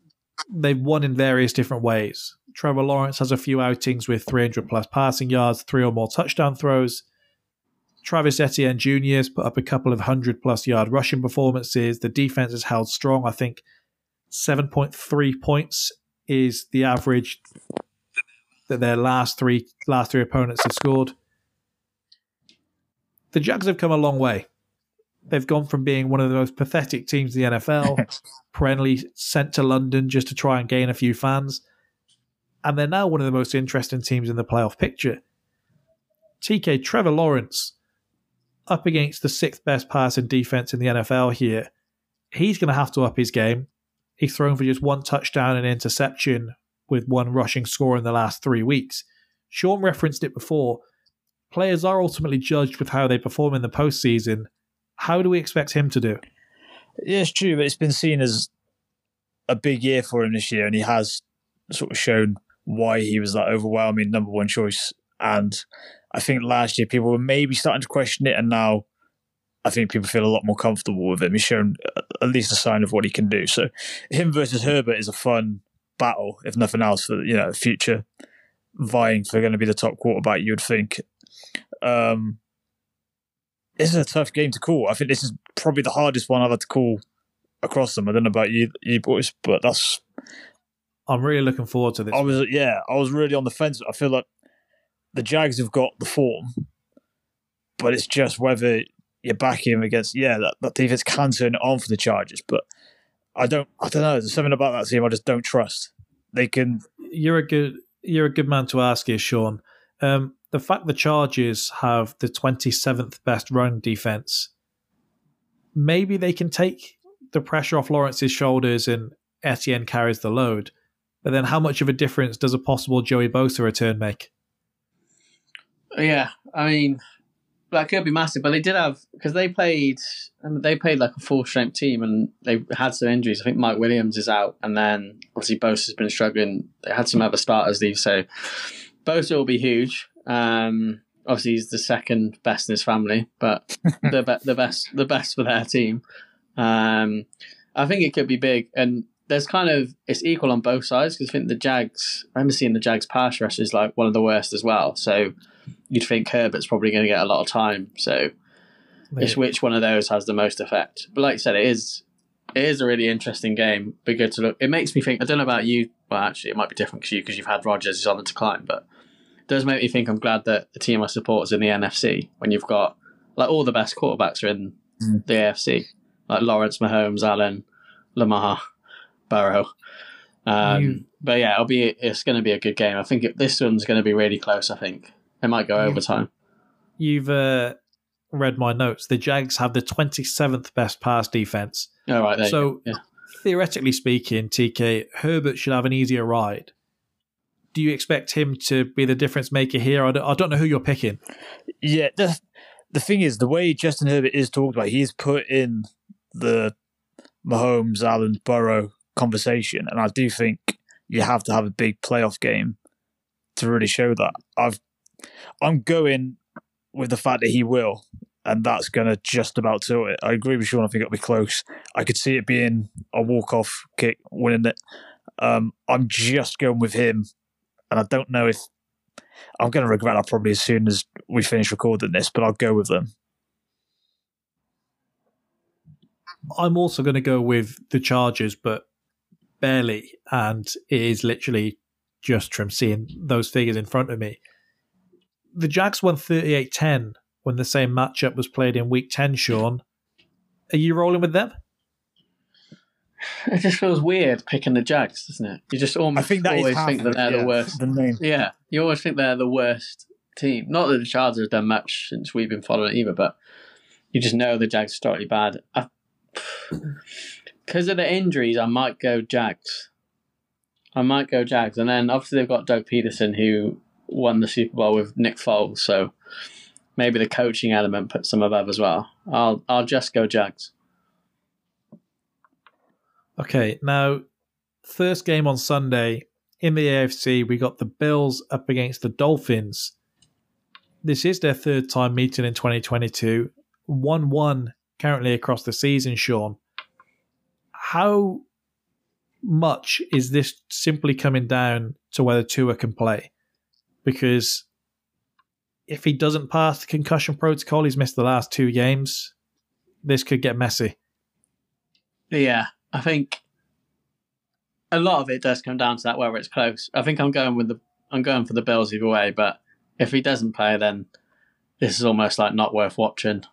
[SPEAKER 1] they've won in various different ways. Trevor Lawrence has a few outings with 300 plus passing yards, three or more touchdown throws. Travis Etienne Jr. has put up a couple of hundred plus yard rushing performances. The defense has held strong. I think 7.3 points is the average that their last three last three opponents have scored. The Jags have come a long way. They've gone from being one of the most pathetic teams in the NFL, perennially sent to London just to try and gain a few fans, and they're now one of the most interesting teams in the playoff picture. TK Trevor Lawrence up against the sixth best passing defense in the NFL here. He's going to have to up his game. He's thrown for just one touchdown and interception with one rushing score in the last three weeks. Sean referenced it before. Players are ultimately judged with how they perform in the postseason. How do we expect him to do?
[SPEAKER 3] Yeah, it's true, but it's been seen as a big year for him this year, and he has sort of shown why he was that overwhelming number one choice. And I think last year people were maybe starting to question it, and now I think people feel a lot more comfortable with him. He's shown uh, at least a sign of what he can do. So him versus Herbert is a fun battle, if nothing else, for you know future vying for going to be the top quarterback. You would think. Um, this is a tough game to call. I think this is probably the hardest one I've had to call across them. I don't know about you, you boys, but that's
[SPEAKER 1] I'm really looking forward to this.
[SPEAKER 3] I was yeah, I was really on the fence. I feel like the Jags have got the form, but it's just whether you're backing him against yeah that, that defense can turn it on for the Chargers, but I don't I don't know. There's something about that team I just don't trust. They can.
[SPEAKER 1] You're a good you're a good man to ask here, Sean. Um, the fact the Chargers have the 27th best run defense, maybe they can take the pressure off Lawrence's shoulders and Etienne carries the load. But then, how much of a difference does a possible Joey Bosa return make?
[SPEAKER 4] Yeah, I mean, that could be massive. But they did have because they played, I mean, they played like a full strength team, and they had some injuries. I think Mike Williams is out, and then obviously Bosa's been struggling. They had some other starters leave, so Bosa will be huge. Um, obviously, he's the second best in his family, but the be- the best the best for their team. Um, I think it could be big, and there's kind of it's equal on both sides because I think the Jags. I remember seeing the Jags pass rush is like one of the worst as well. So you'd think Herbert's probably going to get a lot of time. So
[SPEAKER 1] Yeah.
[SPEAKER 4] it's which one of those has the most effect. But like I said, it is it is a really interesting game. Be good to look. It makes me think. I don't know about you. Well, actually, it might be different for you because you've had Rodgers who's on the decline, but it does make me think. I'm glad that the team I support is in the NFC when you've got like all the best quarterbacks are in
[SPEAKER 3] Mm.
[SPEAKER 4] the AFC, like Lawrence, Mahomes, Allen, Lamar, Burrow. Um,
[SPEAKER 1] You-
[SPEAKER 4] but yeah, it'll be it's going to be a good game. I think it, this one's going to be really close. I think it might go
[SPEAKER 1] You-
[SPEAKER 4] overtime.
[SPEAKER 1] You've uh, read my notes. The Jags have the 27th best pass defense.
[SPEAKER 4] All right, there
[SPEAKER 1] So-
[SPEAKER 4] you go. Yeah.
[SPEAKER 1] Theoretically speaking, TK, Herbert should have an easier ride. Do you expect him to be the difference maker here? I don't, I don't know who you're picking.
[SPEAKER 3] Yeah, the the thing is, the way Justin Herbert is talked about, he's put in the Mahomes, Allen, Burrow conversation, and I do think you have to have a big playoff game to really show that. I've I'm going with the fact that he will, and that's going to just about do it. I agree with Sean. I think it'll be close. I could see it being a walk off kick, winning it. Um, I'm just going with him, and I don't know if I'm going to regret that probably as soon as we finish recording this, but I'll go with them.
[SPEAKER 1] I'm also going to go with the Chargers, but barely. And it is literally just from seeing those figures in front of me. The Jags won 38 10 when the same matchup was played in week 10, Sean. Are you rolling with them?
[SPEAKER 4] It just feels weird picking the Jags, doesn't it? You just almost
[SPEAKER 3] I think that is
[SPEAKER 4] always think that they're
[SPEAKER 3] yeah,
[SPEAKER 4] the worst.
[SPEAKER 3] The name.
[SPEAKER 4] Yeah, you always think they're the worst team. Not that the Chargers have done much since we've been following it either, but you just know the Jags are starting bad. Because of the injuries, I might go Jags. I might go Jags, and then obviously they've got Doug Pederson who won the Super Bowl with Nick Foles, so maybe the coaching element puts them above as well. I'll I'll just go Jags.
[SPEAKER 1] Okay, now, first game on Sunday in the AFC, we got the Bills up against the Dolphins. This is their third time meeting in 2022. 1 1 currently across the season, Sean. How much is this simply coming down to whether Tua can play? Because if he doesn't pass the concussion protocol, he's missed the last two games. This could get messy.
[SPEAKER 4] Yeah, I think a lot of it does come down to that whether it's close. I think I'm going with the I'm going for the Bills either way, but if he doesn't play, then this is almost like not worth watching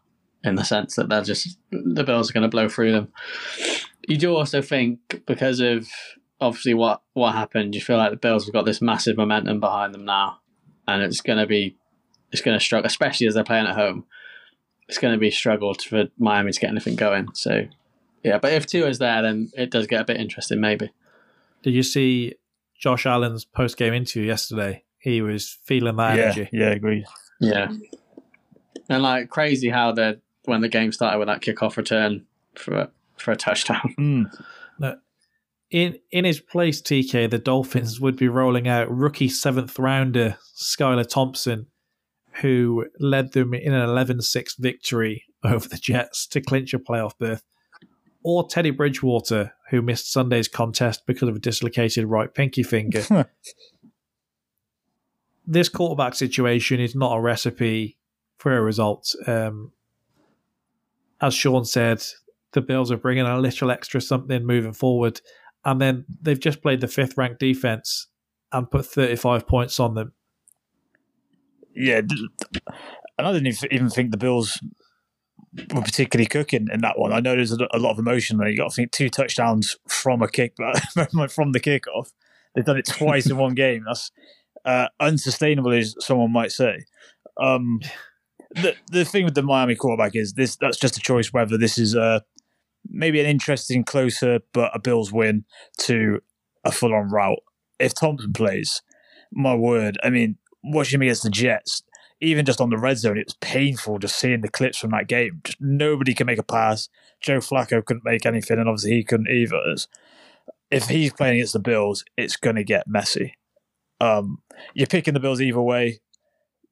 [SPEAKER 4] in the sense that they're just the Bills are going to blow through them. You do also think because of obviously what what happened, you feel like the Bills have got this massive momentum behind them now, and it's going to be it's going to struggle, especially as they're playing at home. It's going to be a struggle for Miami to get anything going. So yeah, but if Tua is there, then it does get a bit interesting, maybe.
[SPEAKER 1] Did you see Josh Allen's post game interview yesterday? He was feeling that
[SPEAKER 3] yeah,
[SPEAKER 1] energy.
[SPEAKER 3] yeah, agreed.
[SPEAKER 4] Yeah. And like crazy how the when the game started with that kickoff return for a, for a touchdown.
[SPEAKER 3] Mm.
[SPEAKER 1] In in his place, TK, the Dolphins would be rolling out rookie seventh rounder Skylar Thompson, who led them in an 11-6 victory over the Jets to clinch a playoff berth, or Teddy Bridgewater, who missed Sunday's contest because of a dislocated right pinky finger. this quarterback situation is not a recipe for a result. Um, as Sean said, the Bills are bringing a little extra something moving forward, and then they've just played the fifth ranked defense and put 35 points on them.
[SPEAKER 3] Yeah, and I didn't even think the Bills were particularly cooking in that one. I know there's a, lot of emotion there. You got to think two touchdowns from a kick, but from the kickoff. They've done it twice in one game. That's uh, unsustainable, as someone might say. Um, the the thing with the Miami quarterback is this. That's just a choice whether this is a maybe an interesting, closer, but a Bills win to a full on route. If Thompson plays, my word, I mean, watching him against the Jets, even just on the red zone, it was painful just seeing the clips from that game. Just nobody can make a pass. Joe Flacco couldn't make anything, and obviously he couldn't either. If he's playing against the Bills, it's going to get messy. Um, you're picking the Bills either way,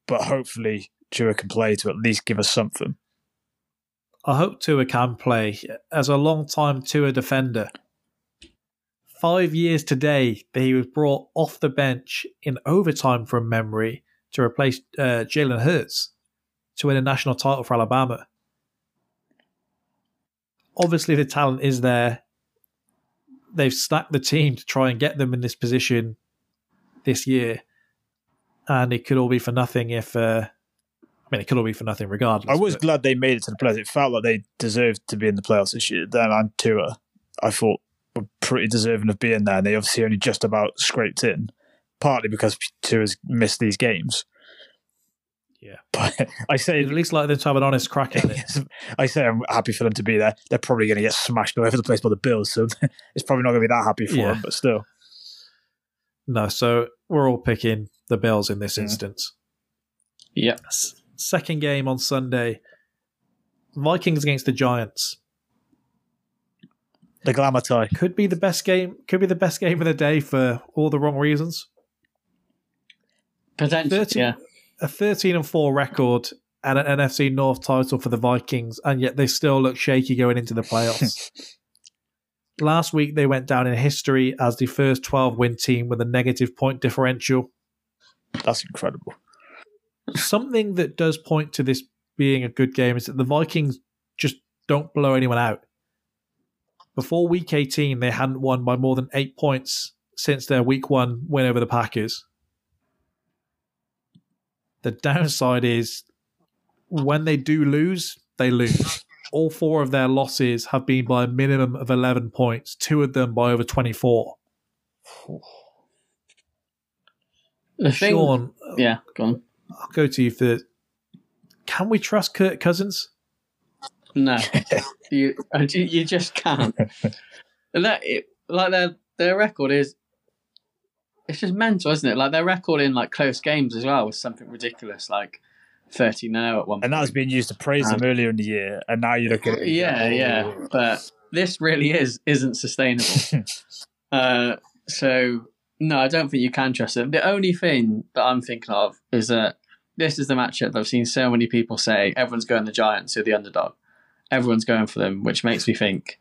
[SPEAKER 3] but hopefully Tua can play to at least give us something.
[SPEAKER 1] I hope Tua can play. As a long time Tua defender, five years today that he was brought off the bench in overtime from memory to replace uh, Jalen Hurts to win a national title for Alabama. Obviously, the talent is there. They've stacked the team to try and get them in this position this year, and it could all be for nothing if. Uh, I mean, it could all be for nothing regardless.
[SPEAKER 3] I was
[SPEAKER 1] but-
[SPEAKER 3] glad they made it to the playoffs. It felt like they deserved to be in the playoffs this year. Them and Tua, I thought, were pretty deserving of being there. And they obviously only just about scraped in, partly because Tua's missed these games.
[SPEAKER 1] Yeah.
[SPEAKER 3] But I say
[SPEAKER 1] at least like them to have an honest crack at it.
[SPEAKER 3] I say I'm happy for them to be there. They're probably going to get smashed all over the place by the Bills, so it's probably not going to be that happy for
[SPEAKER 1] Yeah.
[SPEAKER 3] them. But still,
[SPEAKER 1] No, so we're all picking the Bills in this mm-hmm.
[SPEAKER 3] Yeah.
[SPEAKER 1] instance.
[SPEAKER 4] Yep.
[SPEAKER 1] S- second game on Sunday Vikings against the Giants.
[SPEAKER 3] the glamour tie.
[SPEAKER 1] Could be the best game, could be the best game of the day for all the wrong reasons.
[SPEAKER 4] Potentially,
[SPEAKER 1] 30
[SPEAKER 4] yeah.
[SPEAKER 1] A 13 and 4 record and an NFC North title for the Vikings, and yet they still look shaky going into the playoffs. Last week, they went down in history as the first 12 win team with a negative point differential.
[SPEAKER 3] That's incredible.
[SPEAKER 1] Something that does point to this being a good game is that the Vikings just don't blow anyone out. Before week 18, they hadn't won by more than eight points since their week one win over the Packers. The downside is when they do lose, they lose. All four of their losses have been by a minimum of 11 points, two of them by over 24.
[SPEAKER 4] The thing, yeah, go on.
[SPEAKER 1] I'll go to you for. Can we trust Kirk Cousins?
[SPEAKER 4] No, you you you just can't. And that it, like their their record is, it's just mental, isn't it? Like their record in like close games as well was something ridiculous, like thirty no at one.
[SPEAKER 3] And that was being used to praise them earlier in the year, and now you look at it.
[SPEAKER 4] yeah, yeah, but this really is isn't sustainable. uh, so no, I don't think you can trust them. The only thing that I'm thinking of is that this is the matchup that I've seen so many people say everyone's going the Giants who are the underdog. Everyone's going for them, which makes me think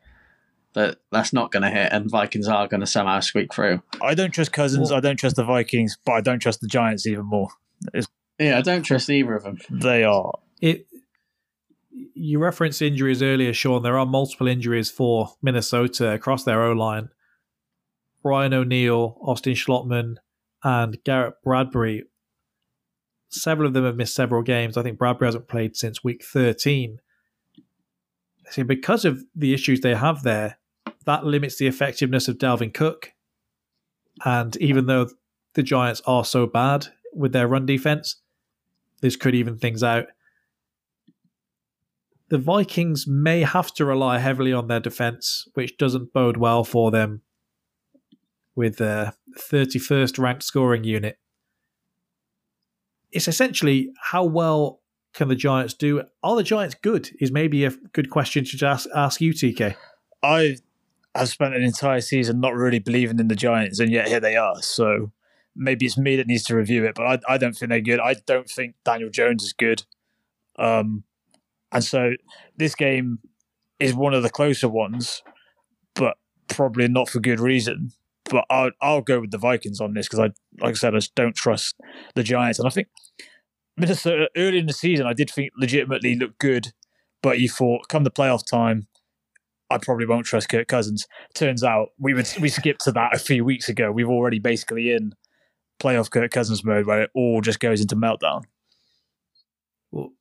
[SPEAKER 4] that that's not going to hit, and Vikings are going to somehow squeak through.
[SPEAKER 3] I don't trust Cousins. I don't trust the Vikings, but I don't trust the Giants even more.
[SPEAKER 4] Yeah, I don't trust either of them.
[SPEAKER 3] They are.
[SPEAKER 1] It. You referenced injuries earlier, Sean. There are multiple injuries for Minnesota across their O line. Ryan O'Neill, Austin Schlottmann, and Garrett Bradbury. Several of them have missed several games. I think Bradbury hasn't played since week 13. So because of the issues they have there, that limits the effectiveness of Dalvin Cook. And even though the Giants are so bad with their run defense, this could even things out. The Vikings may have to rely heavily on their defense, which doesn't bode well for them with their 31st ranked scoring unit. It's essentially how well can the Giants do? Are the Giants good? Is maybe a good question to ask, ask you, TK.
[SPEAKER 3] I have spent an entire season not really believing in the Giants, and yet here they are. So maybe it's me that needs to review it, but I, I don't think they're good. I don't think Daniel Jones is good. Um, and so this game is one of the closer ones, but probably not for good reason. But I'll, I'll go with the Vikings on this because I, like I said, I just don't trust the Giants. And I think Minnesota early in the season, I did think legitimately looked good, but you thought come the playoff time, I probably won't trust Kirk Cousins. Turns out we would we skipped to that a few weeks ago. We've already basically in playoff Kirk Cousins mode where it all just goes into meltdown.
[SPEAKER 1] Well,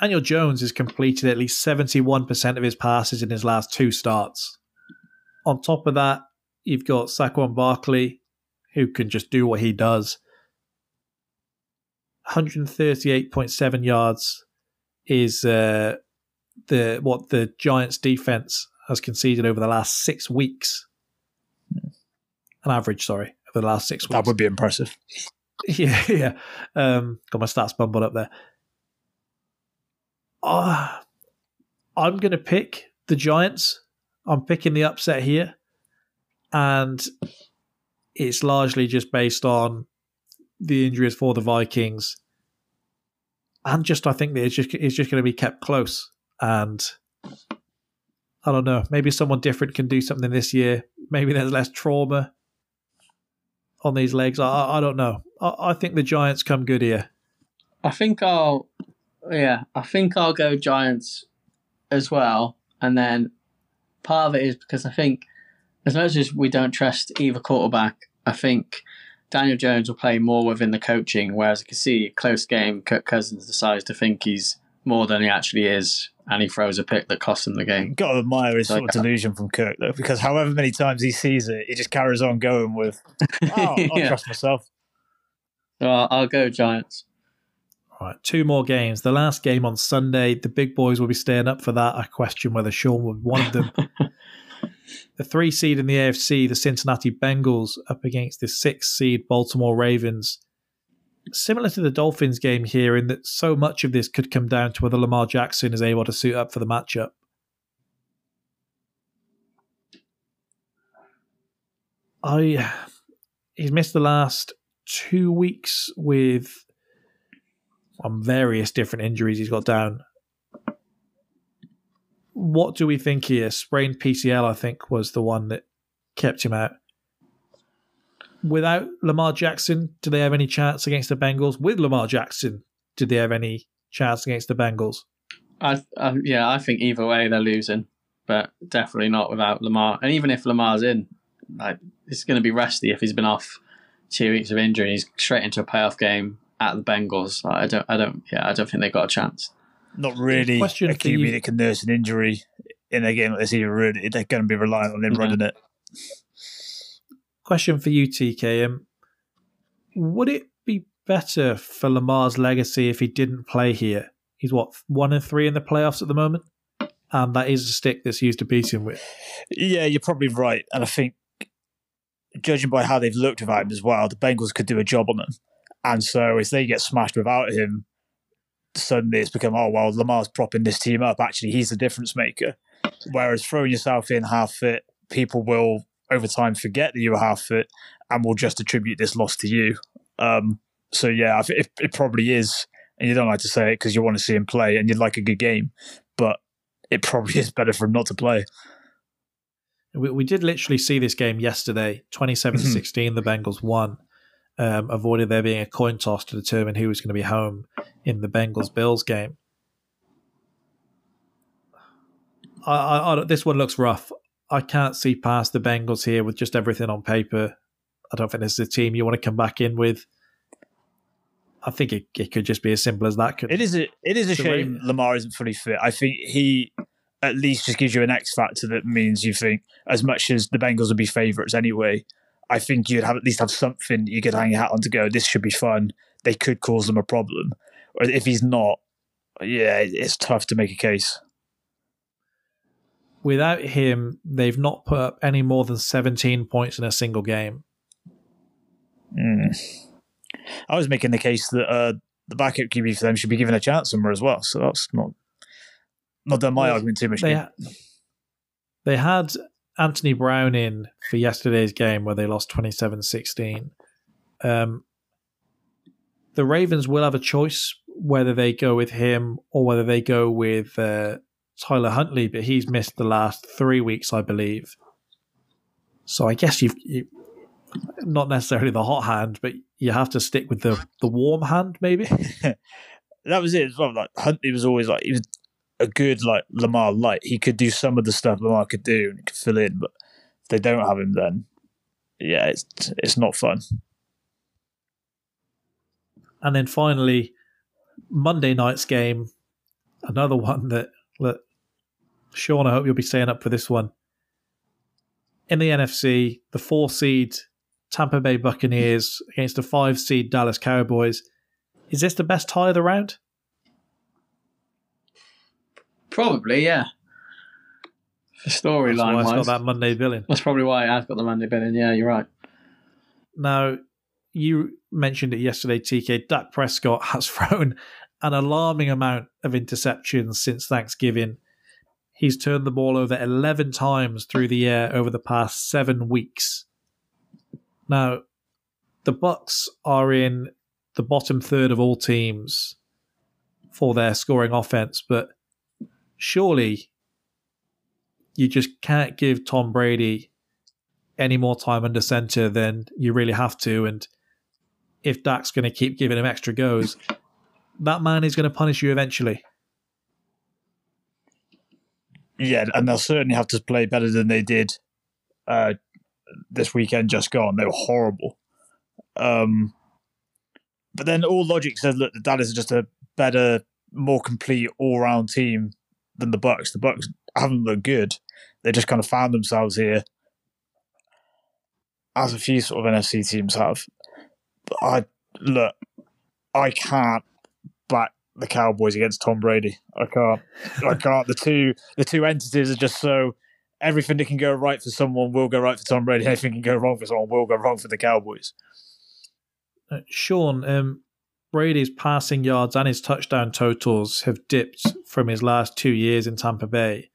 [SPEAKER 1] Daniel Jones has completed at least 71% of his passes in his last two starts. On top of that, you've got Saquon Barkley, who can just do what he does. 138.7 yards is uh, the what the Giants defense has conceded over the last six weeks. An average, sorry, over the last six weeks.
[SPEAKER 3] That would be impressive.
[SPEAKER 1] Yeah, yeah. Um, got my stats bumbled up there. Uh, I'm going to pick the Giants. I'm picking the upset here. And it's largely just based on the injuries for the Vikings. And just, I think that it's just, it's just going to be kept close. And I don't know. Maybe someone different can do something this year. Maybe there's less trauma on these legs. I, I don't know. I, I think the Giants come good here.
[SPEAKER 4] I think I'll, yeah, I think I'll go Giants as well. And then part of it is because I think, as much as we don't trust either quarterback, I think Daniel Jones will play more within the coaching. Whereas I can see a close game, Kirk Cousins decides to think he's more than he actually is, and he throws a pick that costs him the game.
[SPEAKER 3] Got to admire his sort of delusion from Kirk though, because however many times he sees it, he just carries on going with, "Oh, I'll
[SPEAKER 4] Yeah.
[SPEAKER 3] trust myself."
[SPEAKER 4] So I'll, I'll go Giants.
[SPEAKER 1] All right, two more games. The last game on Sunday, the big boys will be staying up for that. I question whether Sean would one of them. the three seed in the AFC, the Cincinnati Bengals, up against the six seed Baltimore Ravens. Similar to the Dolphins game here, in that so much of this could come down to whether Lamar Jackson is able to suit up for the matchup. I he's missed the last two weeks with on various different injuries he's got down. What do we think here? Sprained PCL, I think, was the one that kept him out. Without Lamar Jackson, do they have any chance against the Bengals? With Lamar Jackson, did they have any chance against the Bengals?
[SPEAKER 4] I, I yeah, I think either way they're losing, but definitely not without Lamar. And even if Lamar's in, like it's going to be rusty if he's been off two weeks of injury. He's straight into a playoff game at the Bengals. Like, I don't, I don't, yeah, I don't think they've got a chance.
[SPEAKER 3] Not really
[SPEAKER 1] Question
[SPEAKER 3] a
[SPEAKER 1] for you.
[SPEAKER 3] QB that can nurse an injury in a game like this. Either really, they're going to be relying on him
[SPEAKER 4] Mhm.
[SPEAKER 3] running it.
[SPEAKER 1] Question for you, TKM. Would it be better for Lamar's legacy if he didn't play here? He's what, one and three in the playoffs at the moment? And that is a stick that's used to beat him with.
[SPEAKER 3] Yeah, you're probably right, and I think judging by how they've looked without him as well, the Bengals could do a job on them. And so if they get smashed without him, suddenly it's become oh well, Lamar's propping this team up. Actually, he's the difference maker. Whereas throwing yourself in half fit, people will over time forget that you were half fit and will just attribute this loss to you. Um, so yeah, I it, it probably is, and you don't like to say it because you want to see him play and you'd like a good game, but it probably is better for him not to play.
[SPEAKER 1] We, we did literally see this game yesterday, 27 16, the Bengals won. Um, avoided there being a coin toss to determine who was going to be home in the Bengals Bills game. I, I, I, this one looks rough. I can't see past the Bengals here with just everything on paper. I don't think this is a team you want to come back in with. I think it, it could just be as simple as that. Could
[SPEAKER 3] It is a it is a shame
[SPEAKER 1] Ray-
[SPEAKER 3] Lamar isn't fully fit. I think he at least just gives you an X factor that means you think as much as the Bengals would be favourites anyway. I think you'd have at least have something you could hang your hat on to go. This should be fun. They could cause them a problem, or if he's not, yeah, it's tough to make a case.
[SPEAKER 1] Without him, they've not put up any more than 17 points in a single game.
[SPEAKER 3] Mm. I was making the case that uh, the backup QB for them should be given a chance somewhere as well. So that's not not done my
[SPEAKER 1] Well,
[SPEAKER 3] argument too much.
[SPEAKER 1] They, ha- they had Anthony Brown in for yesterday's game where they lost 27 16. Um, the Ravens will have a choice whether they go with him or whether they go with uh, Tyler Huntley, but he's missed the last three weeks, I believe. So I guess you've you, not necessarily the hot hand, but you have to stick with the, the warm hand, maybe.
[SPEAKER 3] that was it as well. Like Huntley was always like he was a good like Lamar light. He could do some of the stuff Lamar could do and could fill in, but if they don't have him, then yeah, it's it's not fun.
[SPEAKER 1] And then finally, Monday night's game, another one that, that Sean, I hope you'll be staying up for this one. In the NFC, the four seed Tampa Bay Buccaneers against the five seed Dallas Cowboys. Is this the best tie of the round?
[SPEAKER 4] Probably, yeah. For storyline wise,
[SPEAKER 1] it's got that Monday billing.
[SPEAKER 4] that's probably why it has got the Monday billing. Yeah, you're right.
[SPEAKER 1] Now, you mentioned it yesterday, TK. Dak Prescott has thrown an alarming amount of interceptions since Thanksgiving. He's turned the ball over 11 times through the air over the past seven weeks. Now, the Bucks are in the bottom third of all teams for their scoring offense, but surely you just can't give Tom Brady any more time under center than you really have to. And if Dak's going to keep giving him extra goes, that man is going to punish you eventually.
[SPEAKER 3] Yeah, and they'll certainly have to play better than they did uh, this weekend just gone. They were horrible. Um, but then all logic says, look, the Dallas is just a better, more complete all-round team than the Bucks. The Bucks haven't looked good. They just kind of found themselves here, as a few sort of NFC teams have. But I look, I can't back the Cowboys against Tom Brady. I can't. I can't. The two the two entities are just so everything that can go right for someone will go right for Tom Brady. Anything can go wrong for someone will go wrong for the Cowboys.
[SPEAKER 1] Uh, Sean, um, Brady's passing yards and his touchdown totals have dipped from his last two years in Tampa Bay.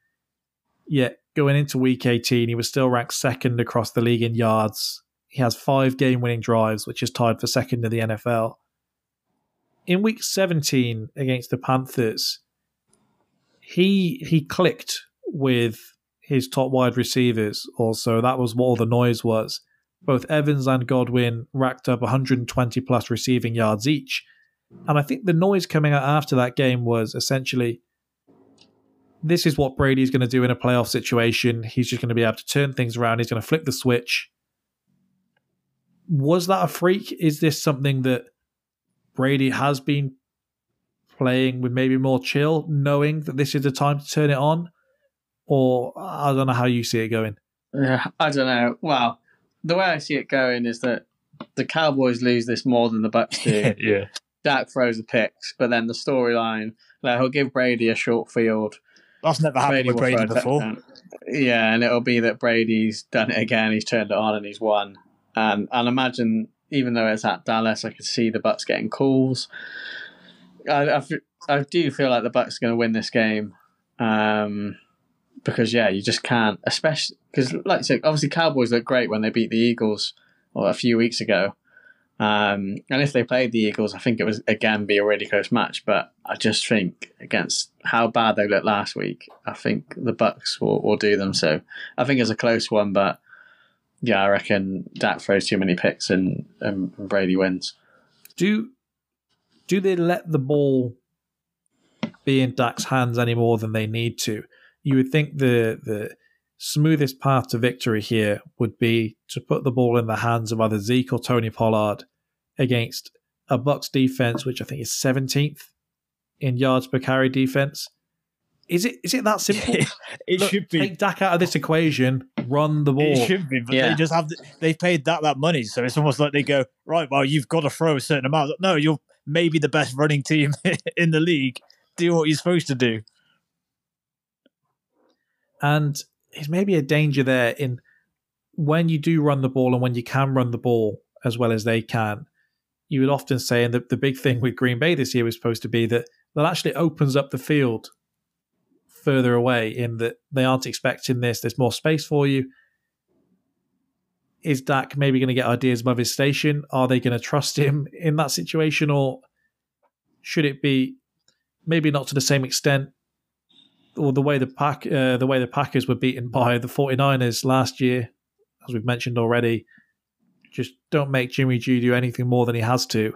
[SPEAKER 1] Yet going into week 18, he was still ranked second across the league in yards. He has five game winning drives, which is tied for second in the NFL. In week 17 against the Panthers, he he clicked with his top wide receivers also. That was what all the noise was. Both Evans and Godwin racked up 120 plus receiving yards each. And I think the noise coming out after that game was essentially this is what Brady's going to do in a playoff situation. He's just going to be able to turn things around. He's going to flick the switch. Was that a freak? Is this something that Brady has been playing with maybe more chill, knowing that this is the time to turn it on? Or I don't know how you see it going.
[SPEAKER 4] Yeah, I don't know. Well, the way I see it going is that the Cowboys lose this more than the Bucks do.
[SPEAKER 3] yeah.
[SPEAKER 4] Dak throws the picks, but then the storyline, like he'll give Brady a short field.
[SPEAKER 3] That's never happened with Brady before.
[SPEAKER 4] Yeah, and it'll be that Brady's done it again. He's turned it on and he's won. And and imagine, even though it's at Dallas, I could see the Bucks getting calls. I I do feel like the Bucks are going to win this game, um, because yeah, you just can't, especially because like you said, obviously Cowboys look great when they beat the Eagles well, a few weeks ago. Um, and if they played the Eagles, I think it was again be a really close match. But I just think against how bad they looked last week, I think the Bucks will, will do them. So I think it's a close one, but yeah, I reckon Dak throws too many picks and, and Brady wins.
[SPEAKER 1] Do do they let the ball be in Dak's hands any more than they need to? You would think the the smoothest path to victory here would be to put the ball in the hands of either Zeke or Tony Pollard against a Bucks defense, which I think is 17th in yards per carry defense. Is it is it that simple?
[SPEAKER 3] it
[SPEAKER 1] Look,
[SPEAKER 3] should be.
[SPEAKER 1] Take Dak out of this equation, run the ball.
[SPEAKER 3] It should be, but
[SPEAKER 4] Yeah.
[SPEAKER 3] they just have. The, they've paid that that money, so it's almost like they go right. Well, you've got to throw a certain amount. No, you're maybe the best running team in the league. Do what you're supposed to do.
[SPEAKER 1] And there's maybe a danger there in when you do run the ball and when you can run the ball as well as they can. You would often say, and the, the big thing with Green Bay this year was supposed to be that that actually opens up the field further away in that they aren't expecting this. There's more space for you. Is Dak maybe going to get ideas above his station? Are they going to trust him in that situation? Or should it be maybe not to the same extent or the way the pack uh, the way the Packers were beaten by the 49ers last year, as we've mentioned already, just don't make Jimmy G do anything more than he has to.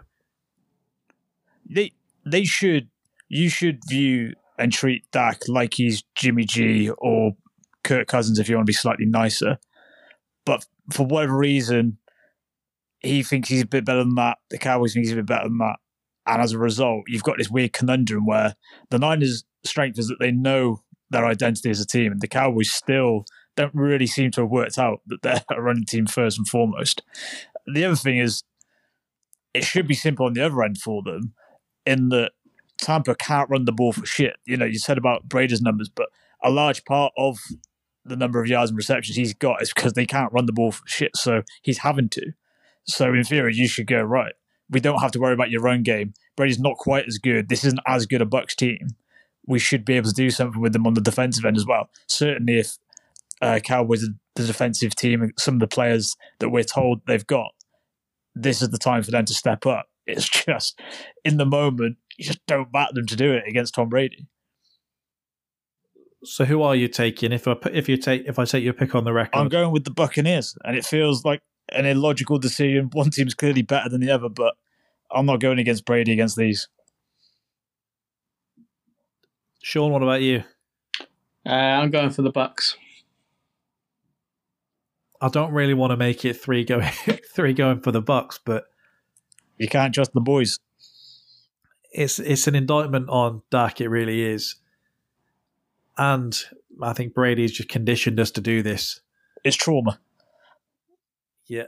[SPEAKER 3] They they should. You should view and treat Dak like he's Jimmy G or Kirk Cousins if you want to be slightly nicer. But for whatever reason, he thinks he's a bit better than that. The Cowboys think he's a bit better than that. And as a result, you've got this weird conundrum where the Niners strength is that they know their identity as a team, and the Cowboys still don't really seem to have worked out that they're a running team first and foremost. The other thing is, it should be simple on the other end for them, in that Tampa can't run the ball for shit. You know, you said about Brady's numbers, but a large part of the number of yards and receptions he's got is because they can't run the ball for shit. So he's having to. So in theory, you should go right. We don't have to worry about your run game. Brady's not quite as good. This isn't as good a Bucks team. We should be able to do something with them on the defensive end as well. Certainly, if uh, Cowboys are the defensive team and some of the players that we're told they've got, this is the time for them to step up. It's just in the moment, you just don't back them to do it against Tom Brady.
[SPEAKER 1] So who are you taking? If I if you take if I take your pick on the record,
[SPEAKER 3] I'm going with the Buccaneers, and it feels like an illogical decision. One team's clearly better than the other, but I'm not going against Brady against these.
[SPEAKER 1] Sean, what about you?
[SPEAKER 4] Uh, I'm going for the Bucks.
[SPEAKER 1] I don't really want to make it three going three going for the Bucks, but
[SPEAKER 3] you can't trust the boys.
[SPEAKER 1] It's it's an indictment on Dak. It really is, and I think Brady's just conditioned us to do this.
[SPEAKER 3] It's trauma.
[SPEAKER 1] Yeah,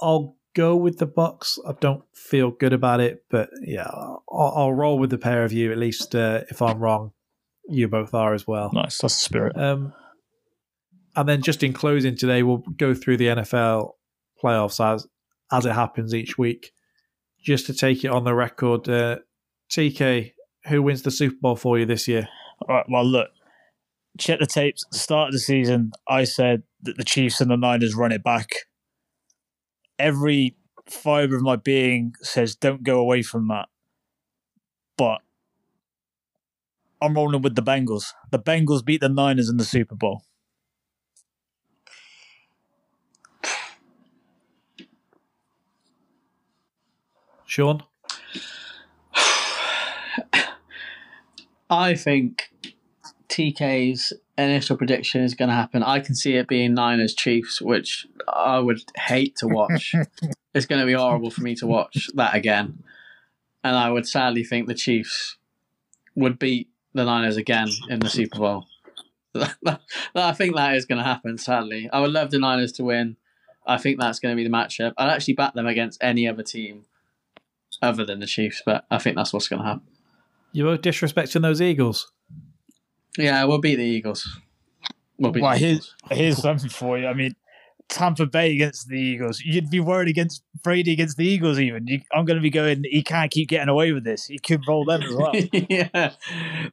[SPEAKER 1] I'll go with the Bucks. I don't feel good about it, but yeah, I'll, I'll roll with the pair of you. At least uh, if I'm wrong, you both are as well.
[SPEAKER 3] Nice, that's the spirit.
[SPEAKER 1] Um, and then just in closing today, we'll go through the NFL playoffs as as it happens each week. Just to take it on the record, uh, TK, who wins the Super Bowl for you this year?
[SPEAKER 3] All right. Well, look, check the tapes. At the start of the season, I said that the Chiefs and the Niners run it back. Every fiber of my being says don't go away from that. But I'm rolling with the Bengals. The Bengals beat the Niners in the Super Bowl.
[SPEAKER 1] Sean?
[SPEAKER 4] I think TK's initial prediction is going to happen. I can see it being Niners Chiefs, which I would hate to watch. it's going to be horrible for me to watch that again. And I would sadly think the Chiefs would beat the Niners again in the Super Bowl. I think that is going to happen, sadly. I would love the Niners to win. I think that's going to be the matchup. I'd actually back them against any other team other than the Chiefs, but I think that's what's going to happen.
[SPEAKER 1] You were disrespecting those Eagles.
[SPEAKER 4] Yeah, we'll beat the Eagles.
[SPEAKER 3] We'll beat well, the here's, Eagles. here's something for you. I mean, Tampa Bay against the Eagles. You'd be worried against Brady against the Eagles. Even you, I'm going to be going. He can't keep getting away with this. He could roll them as well.
[SPEAKER 4] yeah.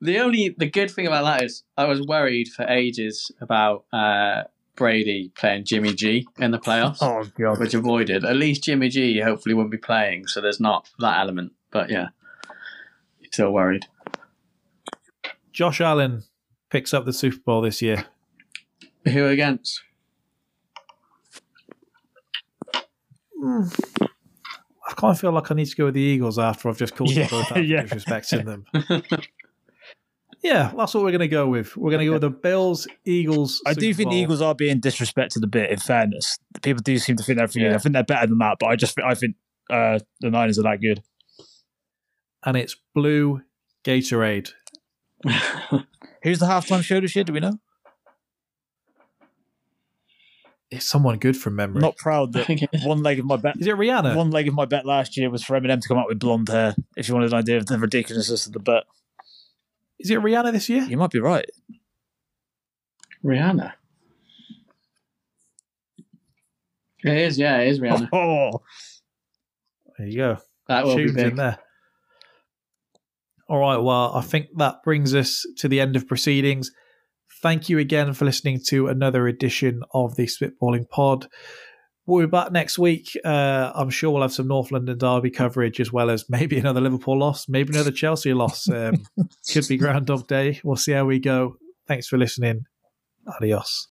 [SPEAKER 4] The only the good thing about that is I was worried for ages about uh, Brady playing Jimmy G in the playoffs.
[SPEAKER 3] Oh god,
[SPEAKER 4] which avoided. At least Jimmy G hopefully won't be playing, so there's not that element. But yeah, still worried.
[SPEAKER 1] Josh Allen picks up the Super Bowl this year.
[SPEAKER 4] Who against?
[SPEAKER 1] Hmm. I kind of feel like I need to go with the Eagles after I've just called yeah, them both out yeah. disrespecting them. Yeah, that's what we're going to go with. We're going to go with the Bills, Eagles.
[SPEAKER 3] I do think Bowl. the Eagles are being disrespected a bit. In fairness, people do seem to think they're. Yeah. I think they're better than that, but I just I think uh, the Niners are that good.
[SPEAKER 1] And it's blue Gatorade.
[SPEAKER 3] Who's the halftime show this year? Do we know?
[SPEAKER 1] It's someone good from memory.
[SPEAKER 3] Not proud that one leg of my bet.
[SPEAKER 1] Is it Rihanna?
[SPEAKER 3] One leg of my bet last year was for Eminem to come out with blonde hair. If you wanted an idea of the ridiculousness of the bet.
[SPEAKER 1] Is it Rihanna this year?
[SPEAKER 3] You might be right.
[SPEAKER 4] Rihanna. It is, yeah, it is Rihanna.
[SPEAKER 3] Oh,
[SPEAKER 1] there you go.
[SPEAKER 4] That will Tunes be big. in there.
[SPEAKER 1] All right, well, I think that brings us to the end of proceedings. Thank you again for listening to another edition of the Spitballing Pod. We'll be back next week. Uh, I'm sure we'll have some North London Derby coverage as well as maybe another Liverpool loss, maybe another Chelsea loss. Um, could be Groundhog Day. We'll see how we go. Thanks for listening. Adios.